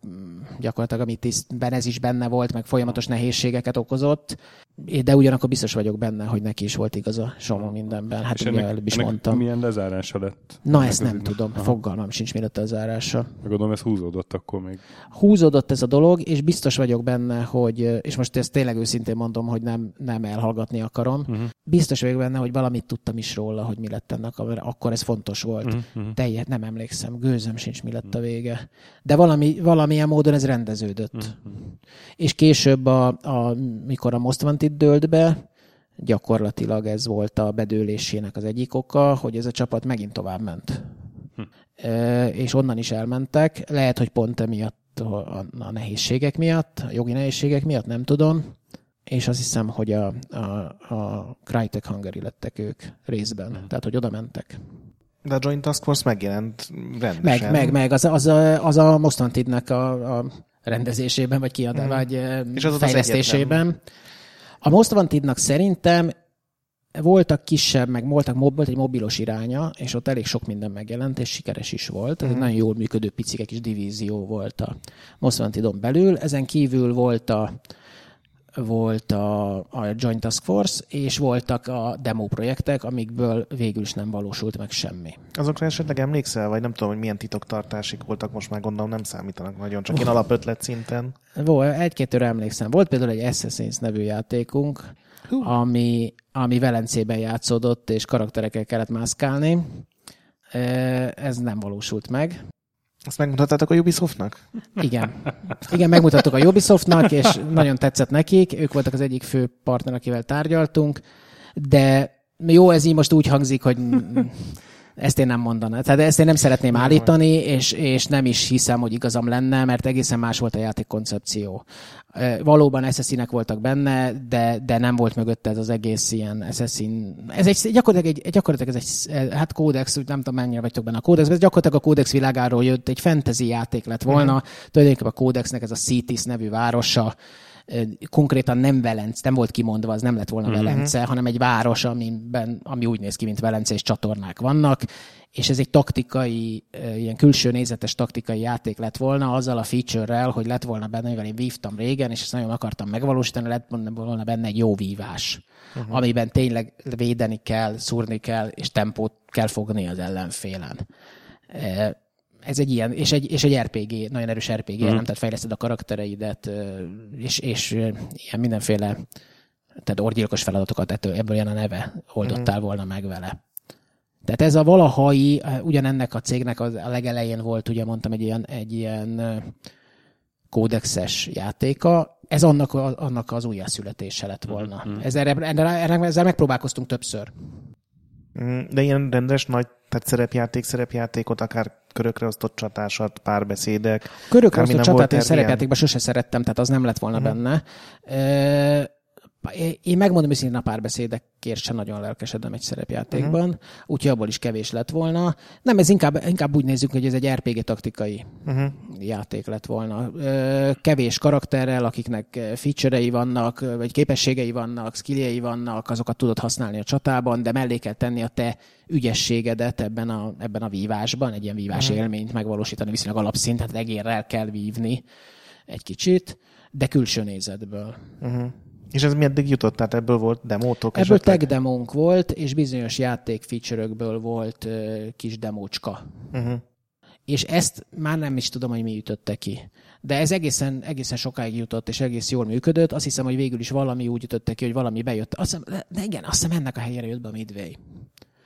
gyakorlatilag amit tisztben ez is benne volt, meg folyamatos nehézségeket okozott, de ugyanakkor biztos vagyok benne, hogy neki is volt igaza Somo mindenben. Hát ugye ennek, előbb is mondtam. milyen lezárása lett? Na, ezt nem tudom. Aha. Fogalmam sincs, mi lett a zárása. Megadom, ez húzódott akkor még. Húzódott ez a dolog, és biztos vagyok benne, hogy, és most ezt tényleg őszintén mondom, hogy nem, nem elhallgatni akarom. Uh-huh. Biztos vagyok benne, hogy valamit tudtam is róla, hogy mi lett ennek, mert akkor ez fontos volt. Uh-huh. Mhm, Teljes, nem emlékszem, gőzöm sincs, mi lett a vége. De valami, valamilyen módon ez rendeződött. Uh-huh. És később, a, a, mikor a Most Wanted dőlt be, gyakorlatilag ez volt a bedőlésének az egyik oka, hogy ez a csapat megint tovább ment. Hm. E, és onnan is elmentek. Lehet, hogy pont emiatt a, a nehézségek miatt, a jogi nehézségek miatt, nem tudom. És azt hiszem, hogy a, a, a Crytek Hungary lettek ők részben. Hm. Tehát, hogy oda mentek. De a Joint Task Force megjelent rendesen. Meg, meg, meg. Az, az, a, az a Mostantidnek a, a rendezésében, vagy kiadá, hmm. vagy és az fejlesztésében. Az a Most Wantednak szerintem voltak kisebb, meg voltak, volt egy mobilos iránya, és ott elég sok minden megjelent, és sikeres is volt. Ez egy mhm. nagyon jól működő picike kis divízió volt a Most Wantedon belül. Ezen kívül volt a, volt a, a Joint Task Force, és voltak a demo projektek, amikből végül is nem valósult meg semmi. Azokra esetleg emlékszel, vagy nem tudom, hogy milyen titoktartásik voltak, most már gondolom nem számítanak nagyon, csak én alapötlet szinten. Volt, egy-kettőre emlékszem. Volt például egy Assassin's nevű játékunk, ami, ami Velencében játszódott, és karakterekkel kellett mászkálni. Ez nem valósult meg. Azt megmutattátok a Ubisoftnak? Igen. Igen, megmutattuk a Ubisoftnak, és nagyon tetszett nekik. Ők voltak az egyik fő partner, akivel tárgyaltunk, de jó, ez így most úgy hangzik, hogy ezt én nem mondanám. Tehát ezt én nem szeretném nem állítani, és, és nem is hiszem, hogy igazam lenne, mert egészen más volt a játék koncepció. Valóban Assassin-nek voltak benne, de, de nem volt mögötte ez az egész ilyen Assassin. Ez egy, gyakorlatilag, egy, gyakorlatilag ez egy, hát kódex, nem tudom mennyire vagytok benne a kódex, ez gyakorlatilag a kódex világáról jött, egy fantasy játék lett volna. Uh-huh. Tulajdonképpen a kódexnek ez a Cities nevű városa, konkrétan nem Velence, nem volt kimondva, az nem lett volna uh-huh. Velence, hanem egy város, amiben, ami úgy néz ki, mint Velence, és csatornák vannak, és ez egy taktikai, ilyen külső nézetes taktikai játék lett volna, azzal a feature-rel, hogy lett volna benne, mivel én vívtam régen, és ezt nagyon akartam megvalósítani, lett volna benne egy jó vívás, uh-huh. amiben tényleg védeni kell, szúrni kell, és tempót kell fogni az ellenfélen ez egy ilyen, és egy, és egy RPG, nagyon erős RPG, mm. nem? Tehát fejleszted a karaktereidet, és, és ilyen mindenféle tehát orgyilkos feladatokat ettől, ebből ilyen a neve oldottál mm. volna meg vele. Tehát ez a valahai, ugyanennek a cégnek az, a legelején volt, ugye mondtam, egy ilyen, egy ilyen kódexes játéka, ez annak, annak az újjászületése lett volna. Mm-hmm. Ezzel, erre, erre, ezzel megpróbálkoztunk többször. Mm, de ilyen rendes nagy tehát szerepjáték, szerepjátékot, akár körökre osztott csatásat, párbeszédek. Körökre osztott csatát én szerepjátékban sose szerettem, tehát az nem lett volna uh-huh. benne. Én megmondom hogy a párbeszédekért sem nagyon lelkesedem egy szerepjátékban, uh-huh. úgyhogy abból is kevés lett volna. Nem, ez inkább, inkább úgy nézzük, hogy ez egy RPG taktikai uh-huh. játék lett volna. Kevés karakterrel, akiknek feature vannak, vagy képességei vannak, skilljei vannak, azokat tudod használni a csatában, de mellé kell tenni a te ügyességedet ebben a, ebben a vívásban, egy ilyen vívás uh-huh. élményt megvalósítani viszonylag alapszinten, tehát egérrel kell vívni egy kicsit, de külső nézetből. Uh-huh. És ez meddig jutott? Tehát ebből volt demótok? Ebből tech demónk volt, és bizonyos játék feature volt uh, kis demócska. Uh-huh. És ezt már nem is tudom, hogy mi ütötte ki. De ez egészen, egészen sokáig jutott, és egész jól működött. Azt hiszem, hogy végül is valami úgy ütötte ki, hogy valami bejött. Azt hiszem, de igen, azt hiszem ennek a helyére jött be a Midway.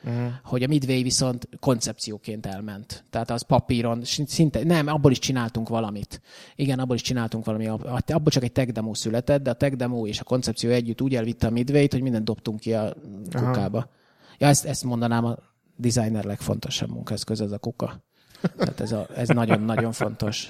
Uh-huh. Hogy a Midway viszont koncepcióként elment. Tehát az papíron, szinte, nem, abból is csináltunk valamit. Igen, abból is csináltunk valami, abból csak egy tech demo született, de a tech demo és a koncepció együtt úgy elvitte a Midway-t, hogy mindent dobtunk ki a kukába. Uh-huh. Ja, ezt, ezt mondanám a designer legfontosabb munkaeszköz, ez a kuka. Tehát ez, a, ez nagyon-nagyon fontos.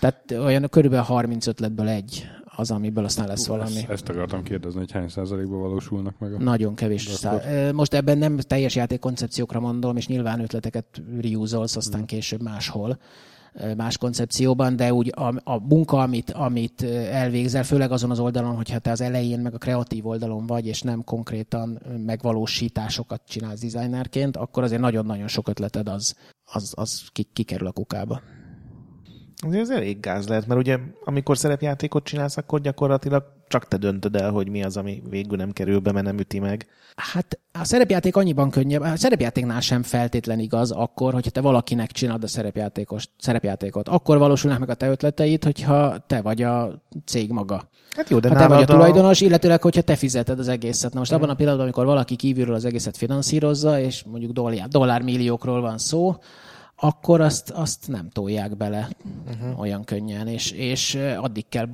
Tehát olyan körülbelül 30 ötletből egy az, amiből aztán lesz valami. Ezt, ezt akartam kérdezni, hogy hány százalékban valósulnak meg a... Nagyon kevés. Szá- Most ebben nem teljes játékkoncepciókra mondom, és nyilván ötleteket reúzolsz aztán hmm. később máshol más koncepcióban, de úgy a, a munka, amit, amit elvégzel, főleg azon az oldalon, hogyha te az elején meg a kreatív oldalon vagy, és nem konkrétan megvalósításokat csinálsz designerként, akkor azért nagyon-nagyon sok ötleted az, az, az kikerül a kukába. Ez elég gáz lehet, mert ugye amikor szerepjátékot csinálsz, akkor gyakorlatilag csak te döntöd el, hogy mi az, ami végül nem kerül be, mert nem üti meg. Hát a szerepjáték annyiban könnyebb, a szerepjátéknál sem feltétlen igaz akkor, hogyha te valakinek csinálod a szerepjátékos, szerepjátékot. Akkor valósulnak meg a te ötleteid, hogyha te vagy a cég maga. Hát jó, de ha te vagy a tulajdonos, a... illetőleg, hogyha te fizeted az egészet. Na most abban a pillanatban, amikor valaki kívülről az egészet finanszírozza, és mondjuk dollár, dollármilliókról van szó, akkor azt, azt nem tolják bele uh-huh. olyan könnyen, és, és addig kell.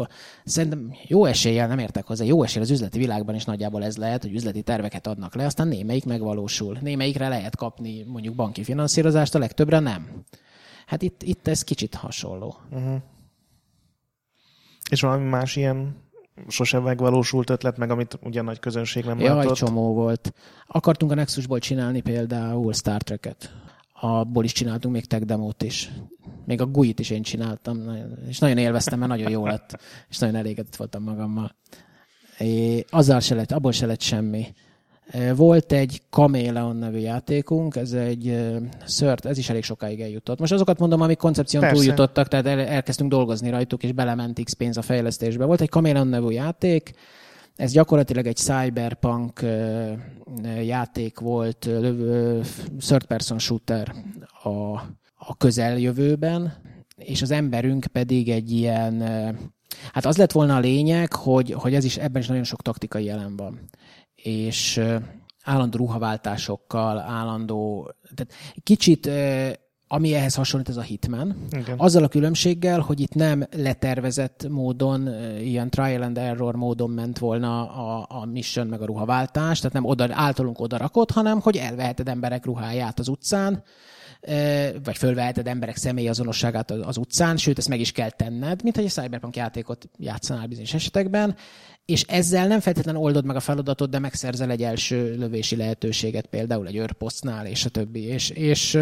Szerintem jó eséllyel, nem értek hozzá, jó eséllyel az üzleti világban is nagyjából ez lehet, hogy üzleti terveket adnak le, aztán némelyik megvalósul. Némelyikre lehet kapni mondjuk banki finanszírozást, a legtöbbre nem. Hát itt, itt ez kicsit hasonló. Uh-huh. És valami más ilyen sosem megvalósult ötlet, meg amit ugyan nagy közönség nem Jaj, látott? csomó volt. Akartunk a Nexusból csinálni például Star Trek-et abból is csináltunk még tech demót is. Még a GUI-t is én csináltam, és nagyon élveztem, mert nagyon jó lett, és nagyon elégedett voltam magammal. É, azzal se lett, abból se lett semmi. Volt egy Chameleon nevű játékunk, ez egy szört, ez is elég sokáig eljutott. Most azokat mondom, amik koncepción Persze. túljutottak, tehát el, elkezdtünk dolgozni rajtuk, és belement X pénz a fejlesztésbe. Volt egy Chameleon nevű játék, ez gyakorlatilag egy cyberpunk játék volt, third person shooter a, a közeljövőben, és az emberünk pedig egy ilyen, hát az lett volna a lényeg, hogy, hogy ez is ebben is nagyon sok taktikai jelen van. És állandó ruhaváltásokkal, állandó, tehát kicsit ami ehhez hasonlít, ez a Hitman. Igen. Azzal a különbséggel, hogy itt nem letervezett módon, ilyen trial and error módon ment volna a, a mission meg a ruhaváltás, tehát nem oda, általunk oda rakott, hanem hogy elveheted emberek ruháját az utcán, vagy fölveheted emberek személyazonosságát az utcán, sőt, ezt meg is kell tenned, mint hogy egy cyberpunk játékot játszanál bizonyos esetekben, és ezzel nem feltétlenül oldod meg a feladatot, de megszerzel egy első lövési lehetőséget, például egy őrposztnál, és a többi. És, és,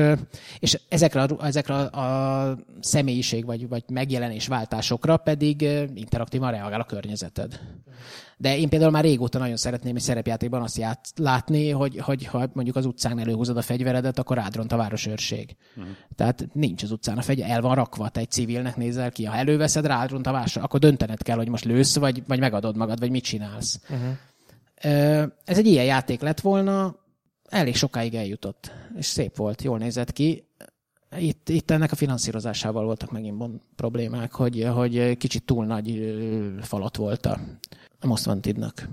és ezekre, a, ezekre a, személyiség vagy, vagy megjelenés váltásokra pedig interaktívan reagál a környezeted. De én például már régóta nagyon szeretném egy szerepjátékban azt ját, látni, hogy, hogy ha mondjuk az utcán előhúzod a fegyveredet, akkor rádront a városőrség. Uh-huh. Tehát nincs az utcán a fegyver, el van rakva, te egy civilnek nézel ki. Ha előveszed, rádront a városőrség, akkor döntened kell, hogy most lősz, vagy, vagy megadod magad, vagy mit csinálsz. Uh-huh. Ez egy ilyen játék lett volna, elég sokáig eljutott, és szép volt, jól nézett ki. Itt, itt ennek a finanszírozásával voltak megint problémák, hogy, hogy kicsit túl nagy falat volt a, a Most Wanted-nak.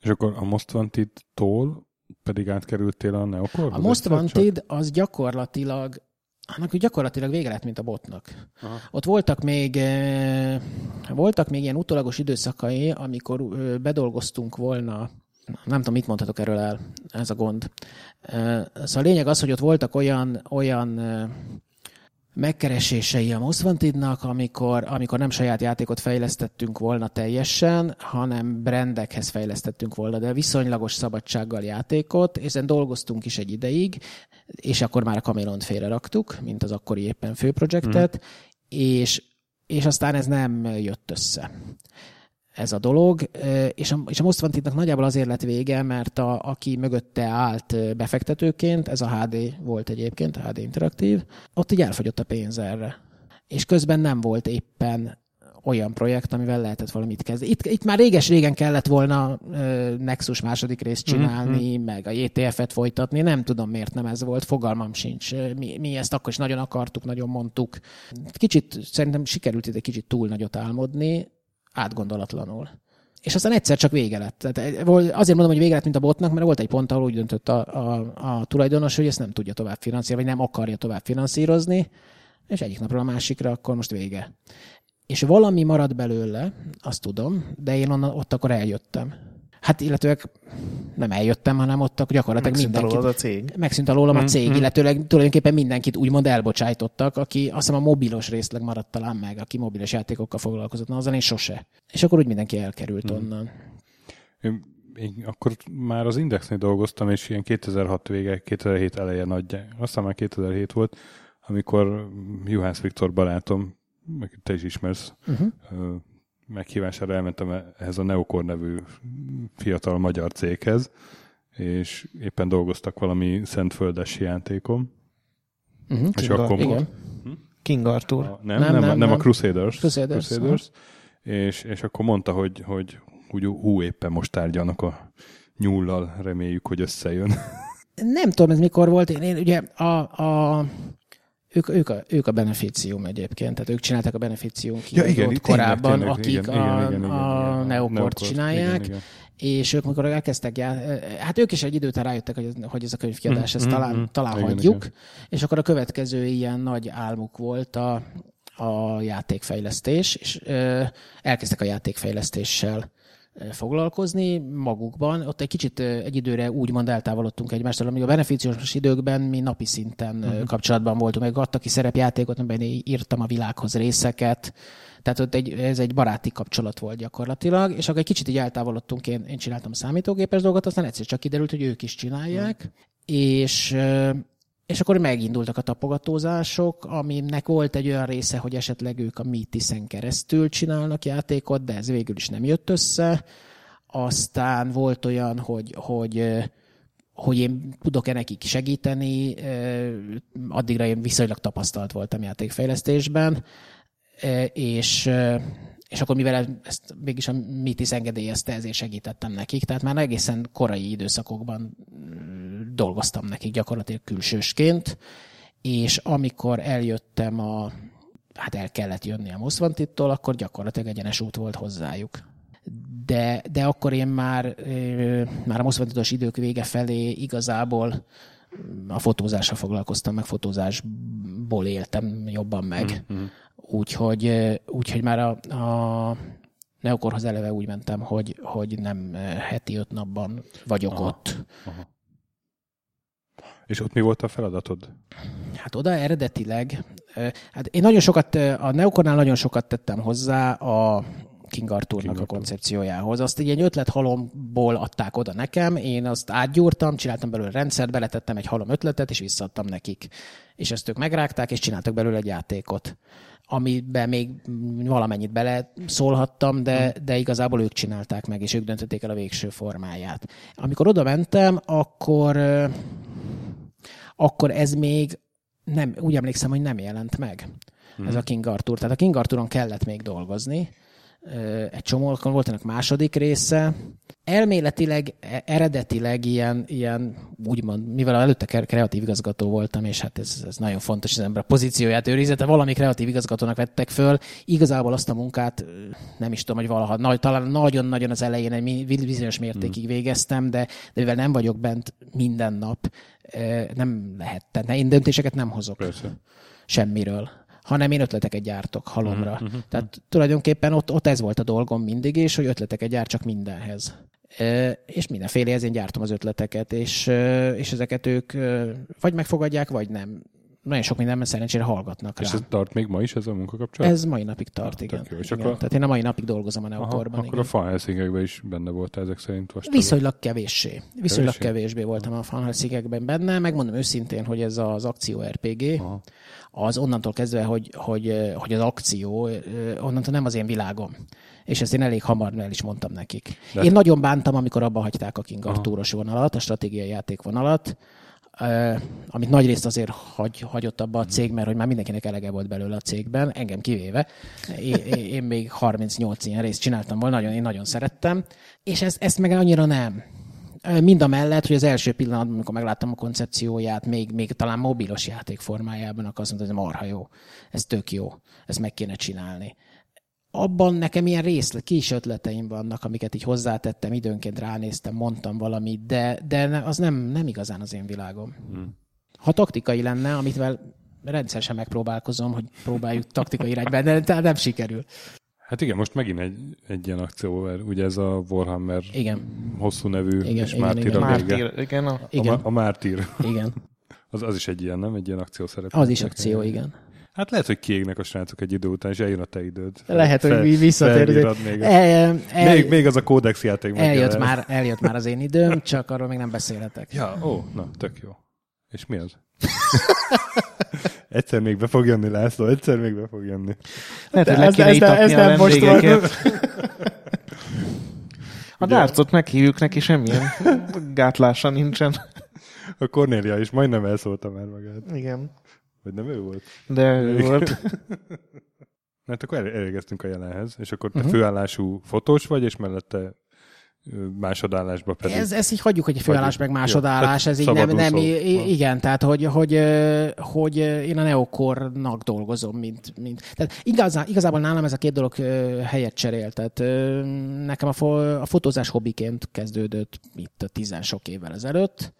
És akkor a Most Wanted-tól pedig átkerültél a Neocore? A Most Wanted az gyakorlatilag annak hogy gyakorlatilag vége lett, mint a botnak. Aha. Ott voltak még, voltak még ilyen utólagos időszakai, amikor bedolgoztunk volna, nem tudom, mit mondhatok erről el, ez a gond. Szóval a lényeg az, hogy ott voltak olyan, olyan megkeresései a Most Wanted-nak, amikor, amikor nem saját játékot fejlesztettünk volna teljesen, hanem brandekhez fejlesztettünk volna, de viszonylagos szabadsággal játékot, és ezen dolgoztunk is egy ideig, és akkor már a Camelon félre raktuk, mint az akkori éppen főprojektet, mm. és, és aztán ez nem jött össze ez a dolog, és a, és a Most Wanted-nak nagyjából azért lett vége, mert a, aki mögötte állt befektetőként, ez a HD volt egyébként, a HD Interaktív, ott így elfogyott a pénz erre. És közben nem volt éppen olyan projekt, amivel lehetett valamit kezdeni. Itt, itt már réges-régen kellett volna uh, Nexus második részt mhm, csinálni, mm-hmm. meg a JTF-et folytatni, nem tudom miért nem ez volt, fogalmam sincs. Mi, mi ezt akkor is nagyon akartuk, nagyon mondtuk. Kicsit, szerintem sikerült itt egy kicsit túl nagyot álmodni, átgondolatlanul. És aztán egyszer csak vége lett. Tehát eh, azért mondom, hogy vége lett, mint a botnak, mert volt egy pont, ahol úgy döntött a, a, a tulajdonos, hogy ezt nem tudja tovább finanszírozni, vagy nem akarja tovább finanszírozni, és egyik napról a másikra akkor most vége. És valami marad belőle, azt tudom, de én onnan, ott akkor eljöttem. Hát illetőleg nem eljöttem, hanem ott gyakorlatilag Megszűnt mindenkit. alólad a cég. Megszűnt alólam a Mm, cég, mm. illetőleg tulajdonképpen mindenkit úgymond elbocsájtottak, aki azt hiszem a mobilos részleg maradt talán meg, aki mobilos játékokkal foglalkozott, na azon én sose. És akkor úgy mindenki elkerült Mm. onnan. Én, én akkor már az Indexnél dolgoztam, és ilyen 2006 vége, 2007 eleje nagy, aztán már 2007 volt, amikor Juhász Viktor barátom, akit te is ismersz, Uh-huh. Meghívására elmentem ehhez a Neokor nevű fiatal magyar céghez, és éppen dolgoztak valami szentföldes játékom. Uh-huh. És Kinga, akkor igen. King Arthur. A, nem, nem, Nem, nem, nem, a. Crusaders. Crusaders, Crusaders és, és akkor mondta, hogy, hogy úgy, hú, éppen most tárgyalnak a nyúllal, reméljük, hogy összejön. Nem tudom, ez mikor volt. Én, én ugye a, a ők, ők, a, ők a beneficium egyébként, tehát ők csinálták a beneficium Ja, igen, itt korábban, tényleg, akik igen, a, igen, igen, igen, a Neokort Neokort, csinálják, igen, igen. és ők mikor elkezdtek já... hát ők is egy idő után rájöttek, hogy hogy ez a könyvkiadás, Mm, ezt mm, talán, mm. talán Igen, hagyjuk, igen. és akkor a következő ilyen nagy álmuk volt a, a játékfejlesztés, és ö, elkezdtek a játékfejlesztéssel foglalkozni magukban. Ott egy kicsit egy időre úgymond eltávolodtunk egymástól, amíg a beneficiós időkben mi napi szinten uh-huh. kapcsolatban voltunk, meg adtak ki szerepjátékot, amiben én írtam a világhoz részeket, tehát ott egy, ez egy baráti kapcsolat volt gyakorlatilag, és akkor egy kicsit így eltávolodtunk, én, én csináltam számítógépes dolgot, aztán egyszer csak kiderült, hogy ők is csinálják, uh-huh. és és akkor megindultak a tapogatózások, aminek volt egy olyan része, hogy esetleg ők a Mythisen keresztül csinálnak játékot, de ez végül is nem jött össze. Aztán volt olyan, hogy, hogy hogy én tudok-e nekik segíteni, addigra én viszonylag tapasztalt voltam játékfejlesztésben, és és akkor mivel ezt mégis a MITIS engedélyezte, ezért segítettem nekik. Tehát már egészen korai időszakokban dolgoztam nekik gyakorlatilag külsősként, és amikor eljöttem a, hát el kellett jönni a Most Wanted-tól, akkor gyakorlatilag egyenes út volt hozzájuk. De, de akkor én már, már a Most Wanted-os idők vége felé igazából a fotózással foglalkoztam, meg fotózásból éltem jobban meg. Mhm. Úgyhogy, úgyhogy már a, a Neokorhoz eleve úgy mentem, hogy, hogy nem heti öt napban vagyok Aha. ott. És ott mi volt a feladatod? Hát oda eredetileg, hát én nagyon sokat, a Neokornál nagyon sokat tettem hozzá a King Arthurnak King a Arthur. koncepciójához. Azt egy ilyen ötlethalomból adták oda nekem, én azt átgyúrtam, csináltam belőle rendszert, beletettem egy halom ötletet, és visszaadtam nekik. És ezt ők megrágták, és csináltak belőle egy játékot amiben még valamennyit bele szólhattam, de, de igazából ők csinálták meg, és ők döntötték el a végső formáját. Amikor oda mentem, akkor, akkor ez még nem, úgy emlékszem, hogy nem jelent meg ez a King Arthur. Tehát a King Arthuron kellett még dolgozni. Egy csomó, akkor volt ennek második része. Elméletileg, e- eredetileg ilyen, ilyen úgymond, mivel előtte kre- kreatív igazgató voltam, és hát ez, ez nagyon fontos, az ember a pozícióját őrizze, tehát valami kreatív igazgatónak vettek föl. Igazából azt a munkát, nem is tudom, hogy valaha, nagy, talán nagyon-nagyon az elején egy bizonyos mértékig végeztem, de, de mivel nem vagyok bent minden nap, nem lehet. Tehát én döntéseket nem hozok Persze. semmiről, hanem én ötleteket gyártok halomra. Mhm, mhm, Tehát tulajdonképpen ott, ott ez volt a dolgom mindig is, hogy ötleteket gyártsak mindenhez. És mindenfélehez én gyártom az ötleteket, és, és ezeket ők vagy megfogadják, vagy nem. Nagyon sok mindenben szerencsére hallgatnak És rá. ez tart még ma is ez a munkakapcsolat? Ez mai napig tart, Ah, igen. jó. És igen. akkor- Tehát én a mai napig dolgozom a Aha, Neokorban. akkor igen. a Fanhelsingekben is benne volt ezek szerint most. Viszonylag kevéssé. Viszonylag Kevéssé? kevésbé voltam a Fanhelsingekben benne. Megmondom őszintén, hogy ez az akció RPG, Aha. az onnantól kezdve, hogy, hogy, hogy az akció, onnantól nem az én világom. És ezt én elég hamar el is mondtam nekik. De-. Én nagyon bántam, amikor abba hagyták a King Aha. Arthuros vonalat, a stratégiai játékvonalat, eh, amit nagyrészt azért hagy, hagyott abba a cég, mert hogy már mindenkinek elege volt belőle a cégben, engem kivéve. Én, én még 38 ilyen részt csináltam volna, nagyon, én nagyon szerettem, és ezt, ezt meg annyira nem. Mind a mellett, hogy az első pillanatban, amikor megláttam a koncepcióját, még, még talán mobilos játék formájában, akkor azt mondta, hogy ez marha jó, ez tök jó, ezt meg kéne csinálni. Abban nekem ilyen részlet, kis ötleteim vannak, amiket így hozzátettem, időnként ránéztem, mondtam valamit, de, de az nem, nem igazán az én világom. Hmm. Ha taktikai lenne, amit vel rendszeresen megpróbálkozom, hogy próbáljuk taktikai irányba, de de nem sikerül. Hát igen, most megint egy, egy ilyen akció, mert ugye ez a Warhammer igen. hosszú nevű igen, és igen, Mártír igen. a vége. Mártír, igen. A... Igen. A, a Mártír. Igen. Az, az is egy ilyen, nem? Egy ilyen akció szerep. Az is akció, igen. Hát lehet, hogy kiégnek a srácok egy idő után, és eljön a te időd. Lehet, hogy mi visszatérünk. felírod Még, El, el, még, még az a kódex játék. meg eljött, már, eljött már az én időm, csak arról még nem beszélhetek. Ja, ó, na, tök jó. És mi az? egyszer még be fog jönni, László, egyszer még be fog jönni. Lehet, hogy le ez- kéne ez ez a nem most vendégeket. A dárcot meghívjuk neki, semmilyen gátlása nincsen. A Cornélia is majdnem elszólta már magát. Igen. Vagy nem ő volt? De ő volt. Mert akkor el- elérkeztünk a jelenhez, és akkor te uh-huh. főállású fotós vagy, és mellette másodállásba pedig. Ez, ezt így hagyjuk, hogy főállás meg másodállás, jó, ez így nem, nem igen, tehát hogy, hogy, hogy én a neokornak dolgozom, mint, mint tehát igazá, igazából nálam ez a két dolog helyet cserél, tehát nekem a, fo- a fotózás hobbiként kezdődött itt a tizen sok évvel ezelőtt,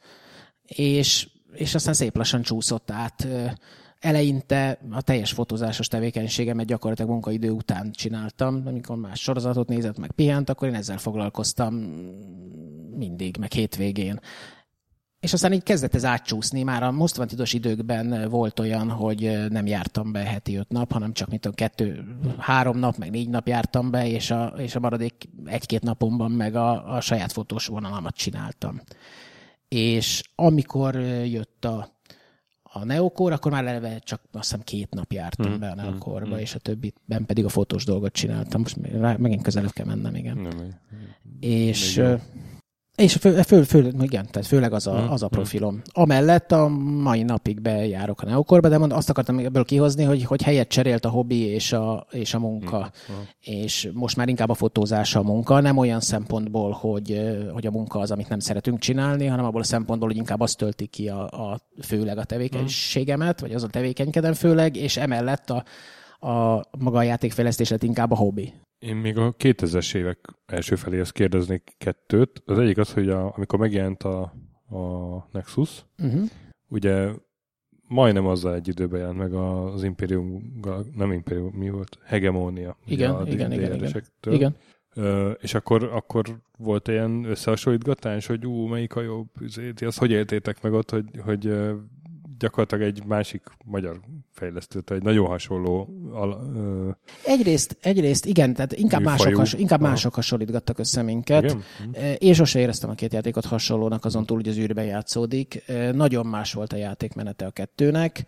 és, és aztán szép lassan csúszott át. Eleinte a teljes fotózásos tevékenységemet gyakorlatilag munkaidő után csináltam, amikor más sorozatot nézett, meg pihent, akkor én ezzel foglalkoztam mindig, meg hétvégén. És aztán így kezdett ez átcsúszni, már a most vantidos időkben volt olyan, hogy nem jártam be heti öt nap, hanem csak mint a kettő, három nap, meg négy nap jártam be, és a, és a maradék egy-két napomban meg a, a saját fotós vonalamat csináltam. És amikor jött a, a Neokor, akkor már eleve csak azt hiszem két nap jártam Mhm, be a mhm, Neokorba, mhm. és a többiben pedig a fotós dolgot csináltam. Most megint közelebb kell mennem, igen. Nem, egy- És, Még és fő, fő, fő, igen, tehát főleg az a, Mm, az a mm. profilom. Amellett a mai napig bejárok a Neokorba, de mond, azt akartam ebből kihozni, hogy, hogy helyet cserélt a hobbi és a, és a munka. Mhm. És most már inkább a fotózás a munka, nem olyan szempontból, hogy, hogy a munka az, amit nem szeretünk csinálni, hanem abból a szempontból, hogy inkább azt tölti ki a, a főleg a tevékenységemet, vagy az a tevékenykedem főleg, és emellett a, a maga a játékfejlesztés lett inkább a hobbi. Én még a 2000-es évek első feléhez kérdeznék kettőt. Az egyik az, hogy a, amikor megjelent a, a Nexus, Uh-huh. ugye majdnem azzal egy időben jelent meg az Imperium, nem Imperium, mi volt? Hegemónia. Igen, a igen, igen, igen. Igen. Ö, és akkor, akkor volt ilyen összehasonlítgatás, hogy ú, melyik a jobb, izé, ti azt hogy éltétek meg ott, hogy, hogy gyakorlatilag egy másik magyar fejlesztő, tehát egy nagyon hasonló al, ö, Egyrészt, egyrészt igen, tehát inkább Műfajú. mások, has, inkább Aha. mások hasonlítgattak össze minket. igen? Én sose éreztem a két játékot hasonlónak, azon túl, hogy az űrben játszódik. Nagyon más volt a játékmenete a kettőnek,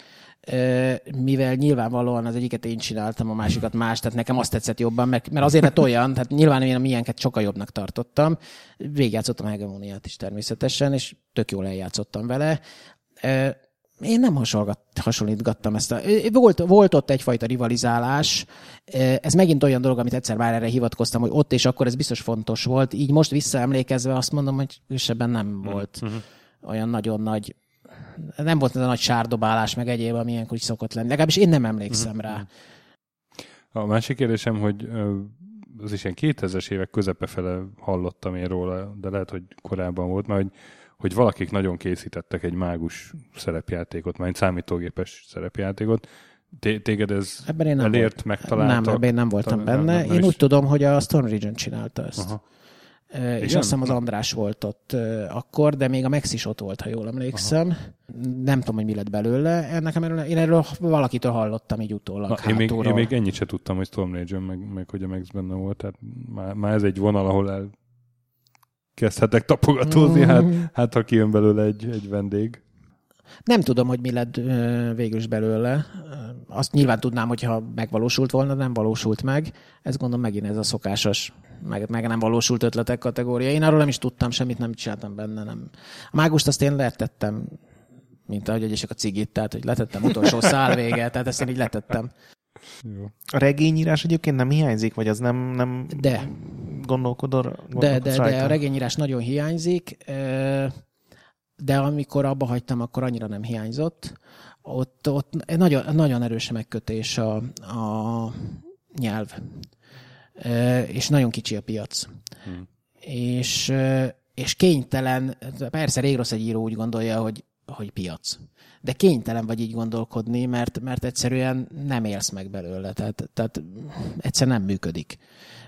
mivel nyilvánvalóan az egyiket én csináltam, a másikat más, tehát nekem azt tetszett jobban, mert, mert azért lett olyan, tehát nyilván én a milyenket sokkal jobbnak tartottam. Végigjátszottam a hegemóniát is természetesen, és tök jól eljátszottam vele. Én nem hasonlítgattam ezt a... Volt, volt ott egyfajta rivalizálás, ez megint olyan dolog, amit egyszer már erre hivatkoztam, hogy ott és akkor ez biztos fontos volt. Így most visszaemlékezve azt mondom, hogy különösebben nem volt Mhm. olyan nagyon nagy nem volt ez a nagy sárdobálás, meg egyéb, ami ilyenkor is szokott lenni. Legalábbis én nem emlékszem rá. A másik kérdésem, hogy az is ilyen 2000-es évek közepe fele hallottam én róla, de lehet, hogy korábban volt, mert hogy, hogy valakik nagyon készítettek egy mágus szerepjátékot, már egy számítógépes szerepjátékot. Té- téged ez Ebben én nem elért, volt. megtalálta? Nem, ebben én nem voltam benne. nem, nem én is. úgy tudom, hogy a Storm Region csinálta ezt. Aha. És Igen? azt hiszem az András volt ott akkor, de még a Max is ott volt, ha jól emlékszem. Aha. Nem tudom, hogy mi lett belőle. Nekem erről, én erről valakitől hallottam így utólag. Na, én, még, én még ennyit se tudtam, hogy Storm Legion, meg, meg hogy a Max benne volt, tehát már, már ez egy vonal, ahol el kezdhetek tapogatózni, Mm. hát, hát ha kijön belőle egy, egy vendég. Nem tudom, hogy mi lett végül is belőle. Azt nyilván tudnám, hogyha megvalósult volna, nem valósult meg. Ez gondolom megint ez a szokásos, meg, meg nem valósult ötletek kategória. Én arról nem is tudtam semmit, nem csináltam benne. Nem. A mágust azt én letettem, mint ahogy egyesek a cigit, tehát hogy letettem utolsó szál vége, tehát ezt én így letettem. Jó. A regényírás egyébként nem hiányzik, vagy az nem, nem De, gondolkodol? de, de, gondolkodsz de rajta? a regényírás nagyon hiányzik, de amikor abba hagytam, akkor annyira nem hiányzott. Ott, ott nagyon, nagyon erős a megkötés a, a nyelv, és nagyon kicsi a piac. Hmm. És, és kénytelen, persze rég rossz egy író úgy gondolja, hogy hogy piac. De kénytelen vagy így gondolkodni, mert, mert egyszerűen nem élsz meg belőle. Tehát, tehát egyszer nem működik.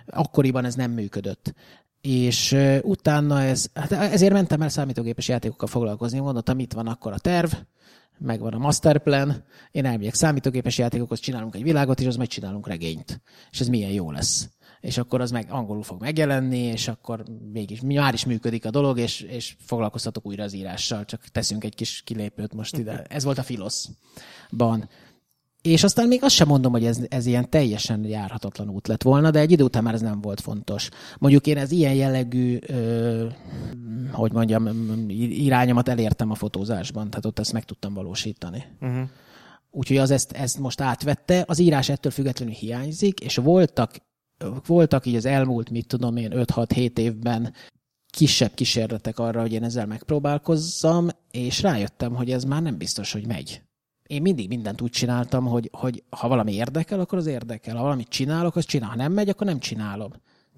Akkoriban ez nem működött és utána ez, hát ezért mentem el számítógépes játékokkal foglalkozni, mondottam, itt van akkor a terv, megvan a masterplan, én elmegyek számítógépes játékokhoz, csinálunk egy világot, és az majd csinálunk regényt. És ez milyen jó lesz. És akkor az meg angolul fog megjelenni, és akkor mégis már is működik a dolog, és, és foglalkoztatok újra az írással, csak teszünk egy kis kilépőt most ide. Ez volt a Filoszban. És aztán még azt sem mondom, hogy ez, ez ilyen teljesen járhatatlan út lett volna, de egy idő után már ez nem volt fontos. Mondjuk én ez ilyen jellegű, ö, hogy mondjam, irányomat elértem a fotózásban, tehát ott ezt meg tudtam valósítani. Uh-huh. Úgyhogy az ezt, ezt most átvette, az írás ettől függetlenül hiányzik, és voltak, voltak így az elmúlt, mit tudom én, 5-6-7 évben kisebb kísérletek arra, hogy én ezzel megpróbálkozzam, és rájöttem, hogy ez már nem biztos, hogy megy én mindig mindent úgy csináltam, hogy, hogy ha valami érdekel, akkor az érdekel. Ha valamit csinálok, az csinál. Ha nem megy, akkor nem csinálom.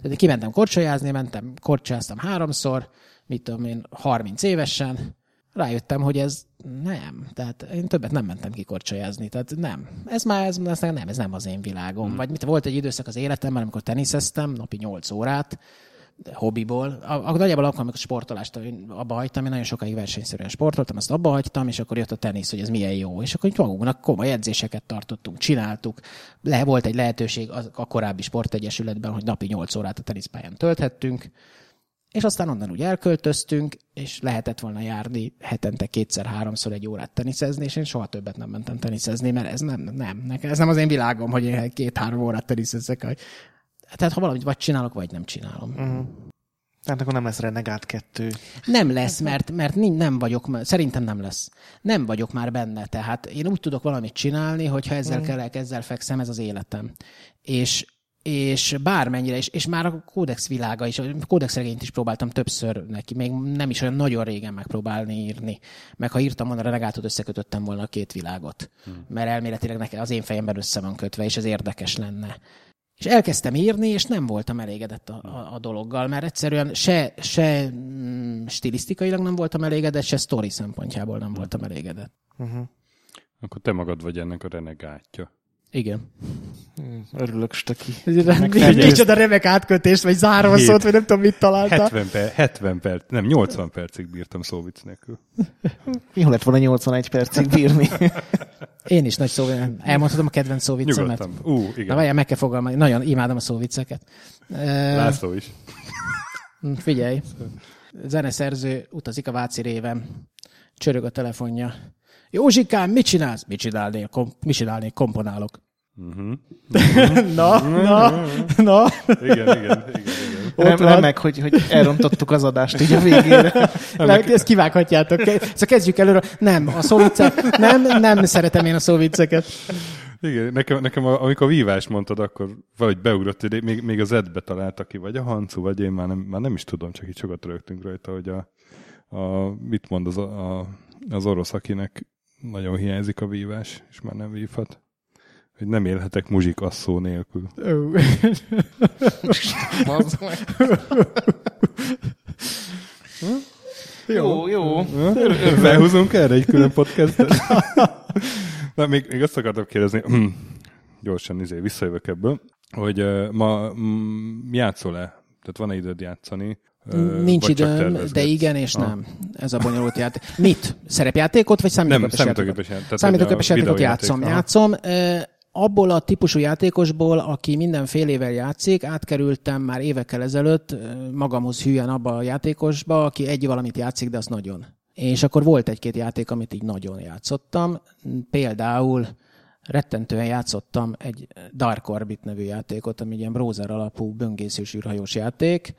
Tehát kimentem korcsolyázni, mentem, korcsolyáztam háromszor, mit tudom én, 30 évesen, rájöttem, hogy ez nem. Tehát én többet nem mentem ki korcsolyázni. Tehát nem. Ez már, ez, ez nem, ez nem az én világom. Hmm. Vagy mit, volt egy időszak az életemben, amikor teniszeztem, napi 8 órát, hobbiból. A, a nagyjából akkor, amikor sportolást abba hagytam, én nagyon sokáig versenyszerűen sportoltam, azt abba hagytam, és akkor jött a tenisz, hogy ez milyen jó. És akkor magunknak komoly edzéseket tartottunk, csináltuk. Le, volt egy lehetőség a, a korábbi sportegyesületben, hogy napi 8 órát a teniszpályán tölthettünk, és aztán onnan úgy elköltöztünk, és lehetett volna járni hetente kétszer-háromszor egy órát teniszezni, és én soha többet nem mentem teniszezni, mert ez nem, nem, nekem, ez nem az én világom, hogy én két-három órát teniszezzek tehát ha valamit vagy csinálok, vagy nem csinálom. Uh-huh. Tehát akkor nem lesz Renegát kettő. Nem lesz, mert, mert nem vagyok, szerintem nem lesz. Nem vagyok már benne, tehát én úgy tudok valamit csinálni, hogyha ezzel uh-huh. kellek, ezzel fekszem, ez az életem. És, és bármennyire, és, és már a kódex világa is, a kódex regényt is próbáltam többször neki, még nem is olyan nagyon régen megpróbálni írni. Meg ha írtam volna Renegátot, összekötöttem volna a két világot. Hmm. Mert elméletileg nekem az én fejemben össze van kötve, és ez érdekes lenne. És elkezdtem írni, és nem voltam elégedett a, a, a dologgal, mert egyszerűen se, se mm, stilisztikailag nem voltam elégedett, se sztori szempontjából nem voltam elégedett. Uh-huh. Akkor te magad vagy ennek a renegátja. Igen. Hmm, örülök, Stöki. Micsoda remek átkötést, vagy zárva szót, vagy nem tudom, mit találta. 70, per, 70 perc, nem, 80 percig bírtam szóvic nélkül. Jó lett volna 81 percig bírni. Én is nagy szó, elmondhatom a kedvenc szóviccemet. Nyugodtan. Ú, igen. Na várjál, meg kell fogalmazni. Nagyon imádom a szóvicceket. László is. Figyelj. Zeneszerző utazik a Váci réven. Csörög a telefonja. Józsikám, mit csinálsz? Mit csinálnék? Kom- mit csinálnék? Komponálok. Uh-huh. na, na, na. Igen, igen, igen. igen. Ott nem, meg, hogy, hogy elrontottuk az adást így a végére. nem, ezt kivághatjátok. Szóval kezdjük előre. Nem, a szóviccek, nem, nem szeretem én a szóvicceket. Igen, nekem, nekem amikor a vívás mondtad, akkor valahogy beugrott, hogy még, még az edbe találta ki, vagy a Hancu, vagy én már nem, már nem is tudom, csak így sokat rögtünk rajta, hogy a, a mit mond az, a, az orosz, akinek nagyon hiányzik a vívás, és már nem vívhat. Hogy nem élhetek muzsik asszó nélkül. jó, jó. Felhúzunk erre egy külön podcastet? Na, még, még azt akartam kérdezni, gyorsan izé, visszajövök ebből, hogy uh, ma mm, játszol-e? Tehát van-e időd játszani? Nincs időm, de igen és ah. nem. Ez a bonyolult játék. Mit? Szerepjátékot, vagy számítógépes nem, számítógépes játékot? Számítógépes játékot játszom. Játszom. Abból a típusú játékosból, aki minden fél évvel játszik, átkerültem már évekkel ezelőtt magamhoz hülyen abba a játékosba, aki egy valamit játszik, de az nagyon. És akkor volt egy-két játék, amit így nagyon játszottam. Például rettentően játszottam egy Dark Orbit nevű játékot, ami egy ilyen browser alapú böngészős űrhajós játék,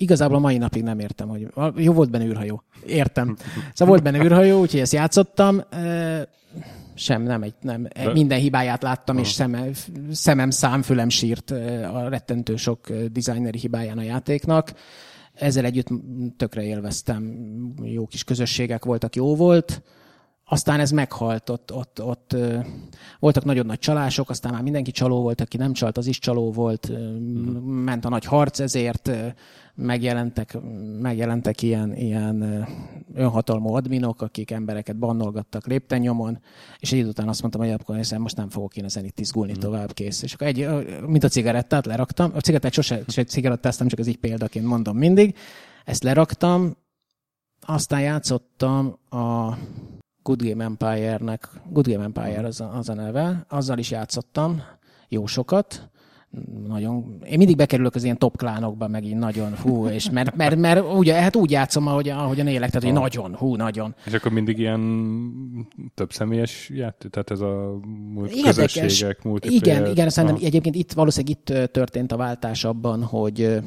Igazából a mai napig nem értem, hogy jó volt benne űrhajó. Értem. Szóval volt benne űrhajó, úgyhogy ezt játszottam. Sem, nem, egy, nem. De... Minden hibáját láttam, és szemem, szemem számfülem sírt a rettentő sok designeri hibáján a játéknak. Ezzel együtt tökre élveztem. Jó kis közösségek voltak, jó volt. aztán ez meghalt, ott, ott, ott voltak nagyon nagy csalások, aztán már mindenki csaló volt, aki nem csalt, az is csaló volt, ment a nagy harc ezért, megjelentek, megjelentek ilyen, ilyen önhatalmú adminok, akik embereket bannolgattak lépten nyomon, és egy után azt mondtam, hogy akkor hiszen most nem fogok én ezen itt izgulni mm. tovább, kész. És akkor egy, mint a cigarettát leraktam, a cigarettát sose, sose cigarettáztam, csak az így példaként mondom mindig, ezt leraktam, aztán játszottam a Good Game Empire-nek, Good Game Empire az a, az a neve, azzal is játszottam jó sokat, nagyon, én mindig bekerülök az ilyen top klánokba megint nagyon, hú, és mert, mert, mert ugye, hát úgy játszom, ahogy, ahogyan élek, tehát hogy nagyon, hú, nagyon. És akkor mindig ilyen több személyes játék, tehát ez a közösségek, multiplayer. Igen, igen, szerintem egyébként itt valószínűleg itt történt a váltás abban, hogy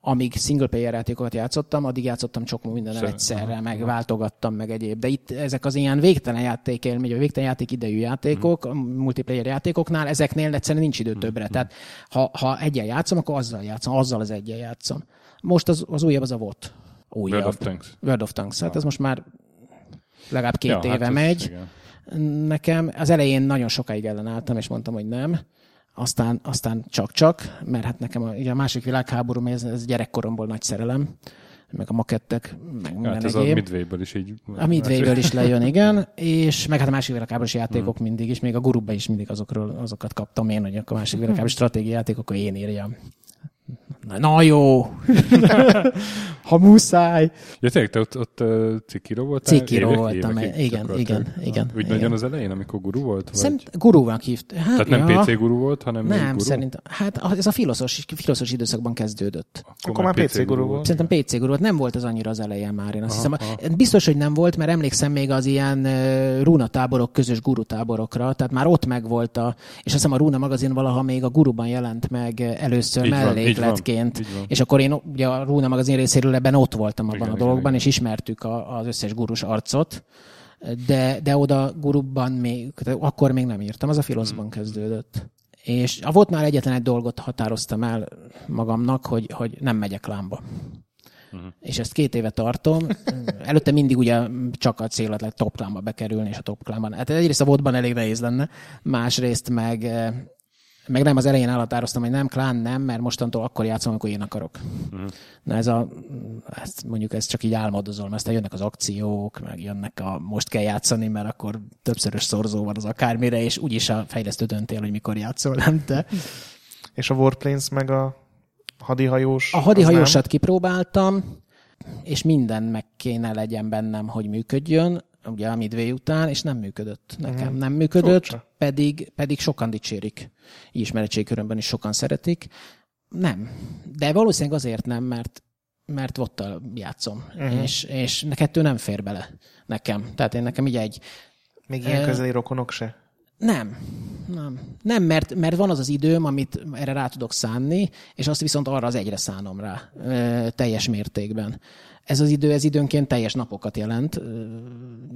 amíg single player játékokat játszottam, addig játszottam csomó minden egyszerre, meg váltogattam, meg egyéb. De itt ezek az ilyen végtelen játékélmény, vagy végtelen játék idejű játékok, mm. multiplayer játékoknál, ezeknél egyszerűen nincs idő többre. Mm. Tehát ha, ha egyen játszom, akkor azzal játszom, azzal az egyen játszom. Most az, az újabb az a VOT. Újabb. World of Tanks. World of Tanks. Hát ez most már legalább két ja, éve hát megy. Igen. Nekem az elején nagyon sokáig ellenálltam, és mondtam, hogy nem aztán, aztán csak-csak, mert hát nekem a, ugye a másik világháború, ez, ez gyerekkoromból nagy szerelem, meg a makettek, meg minden hát ez egyéb. a Midway-ből is így... A Midway-ből is lejön, igen, és meg hát a másik világháborús játékok hmm. mindig, és még a gurubban is mindig azokról, azokat kaptam én, hogy a másik világháborús stratégiai játékok, akkor én írjam. Na, na jó! ha muszáj! Ja, tényleg, te ott, ott cikíró voltál? Cikíró voltam, igen, igen, igen, igen. Úgy nagyon az elején, amikor guru volt? Szerint gurunak hívt. Hát, Tehát nem ja. PC guru volt, hanem Nem, guru? szerintem. Hát ez a filoszos, filoszos időszakban kezdődött. Akkor, Akkor már PC, PC guru volt. Szerintem PC guru volt. Nem volt az annyira az elején már, én azt aha, hiszem. Aha. Biztos, hogy nem volt, mert emlékszem még az ilyen Runa táborok, közös guru táborokra, tehát már ott megvolt a, és azt hiszem a Runa magazin valaha még a guruban jelent meg először mellékletként egyébként. És akkor én ugye a Rúna magazin részéről ebben ott voltam abban igen, a dologban, igen. és ismertük a, az összes gurus arcot, de, de oda gurubban még, akkor még nem írtam, az a filoszban hmm. kezdődött. És a volt már egyetlen egy dolgot határoztam el magamnak, hogy, hogy nem megyek lámba. Uh-huh. És ezt két éve tartom. Előtte mindig ugye csak a cél lett top klámba bekerülni, és a top klámban. Hát egyrészt a vodban elég nehéz lenne, másrészt meg meg nem az elején elhatároztam, hogy nem, klán nem, mert mostantól akkor játszom, amikor én akarok. Uh-huh. Na ez a, ezt mondjuk ez csak így álmodozol, aztán jönnek az akciók, meg jönnek a most kell játszani, mert akkor többszörös szorzó van az akármire, és úgyis a fejlesztő döntél, hogy mikor játszol, nem te. És a Warplanes meg a hadihajós? A hadihajósat kipróbáltam, és minden meg kéne legyen bennem, hogy működjön ugye a Midway után, és nem működött. Nekem mm. nem működött, pedig, pedig sokan dicsérik. Ismeretségkörömben is sokan szeretik. Nem. De valószínűleg azért nem, mert mert vottal játszom, uh-huh. és, és kettő nem fér bele nekem. Tehát én nekem így egy... Még ilyen közeli rokonok se? Nem. Nem, nem mert, mert van az az időm, amit erre rá tudok szánni, és azt viszont arra az egyre szánom rá teljes mértékben ez az idő, ez időnként teljes napokat jelent,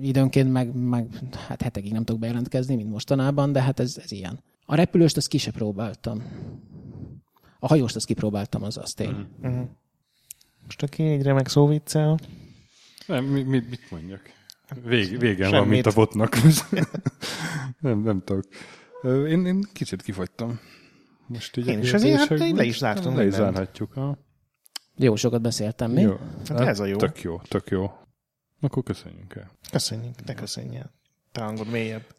időnként meg, meg hát hetekig nem tudok bejelentkezni, mint mostanában, de hát ez, ez ilyen. A repülőst azt ki se próbáltam. A hajóst azt kipróbáltam, az az tény. Uh-huh. Most aki egy remek szóviccel. Nem, mi, mi, mit mondjak? Vég, végen Semmit. van, mint a botnak. nem, nem tudok. Én, én kicsit kifagytam. Most így én is azért hát le is zártam. Le is zárhatjuk. Ha? Jó sokat beszéltem mi? Jó. Hát ez a jó. Tök jó, tök jó. Akkor köszönjünk el. Köszönjük, te köszönjél. Te hangod mélyebb.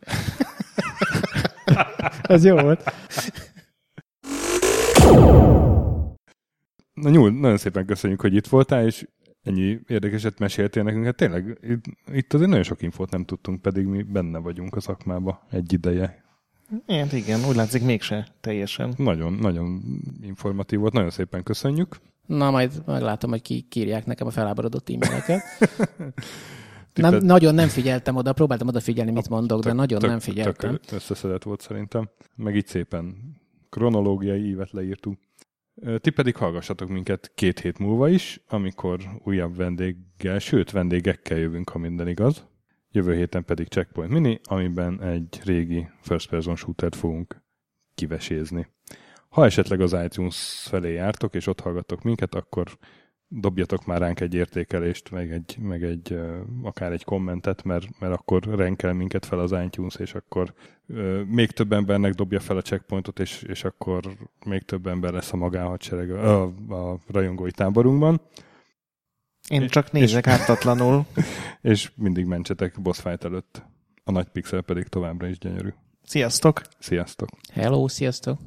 ez jó volt. Na nyúl, nagyon szépen köszönjük, hogy itt voltál, és ennyi érdekeset meséltél nekünk. Hát tényleg itt azért nagyon sok infót nem tudtunk, pedig mi benne vagyunk a szakmába egy ideje. Igen, igen, úgy látszik mégse teljesen. Nagyon, nagyon informatív volt, nagyon szépen köszönjük. Na, majd meglátom, hogy ki kírják nekem a feláborodott e-maileket. nem, nagyon nem figyeltem oda, próbáltam odafigyelni, mit mondok, tök, de nagyon tök, nem figyeltem. Tök összeszedett volt szerintem. Meg így szépen kronológiai ívet leírtunk. Ti pedig hallgassatok minket két hét múlva is, amikor újabb vendéggel, sőt vendégekkel jövünk, ha minden igaz. Jövő héten pedig Checkpoint Mini, amiben egy régi first person shootert fogunk kivesézni. Ha esetleg az iTunes felé jártok, és ott hallgattok minket, akkor dobjatok már ránk egy értékelést, meg egy, meg egy akár egy kommentet, mert, mert akkor renkel minket fel az iTunes, és akkor még több embernek dobja fel a checkpointot, és, és akkor még több ember lesz a magánhadsereg a, a rajongói táborunkban. Én csak nézek és, ártatlanul. És mindig mentsetek boss fight előtt. A nagy pixel pedig továbbra is gyönyörű. Sziasztok! Sziasztok! Hello, sziasztok!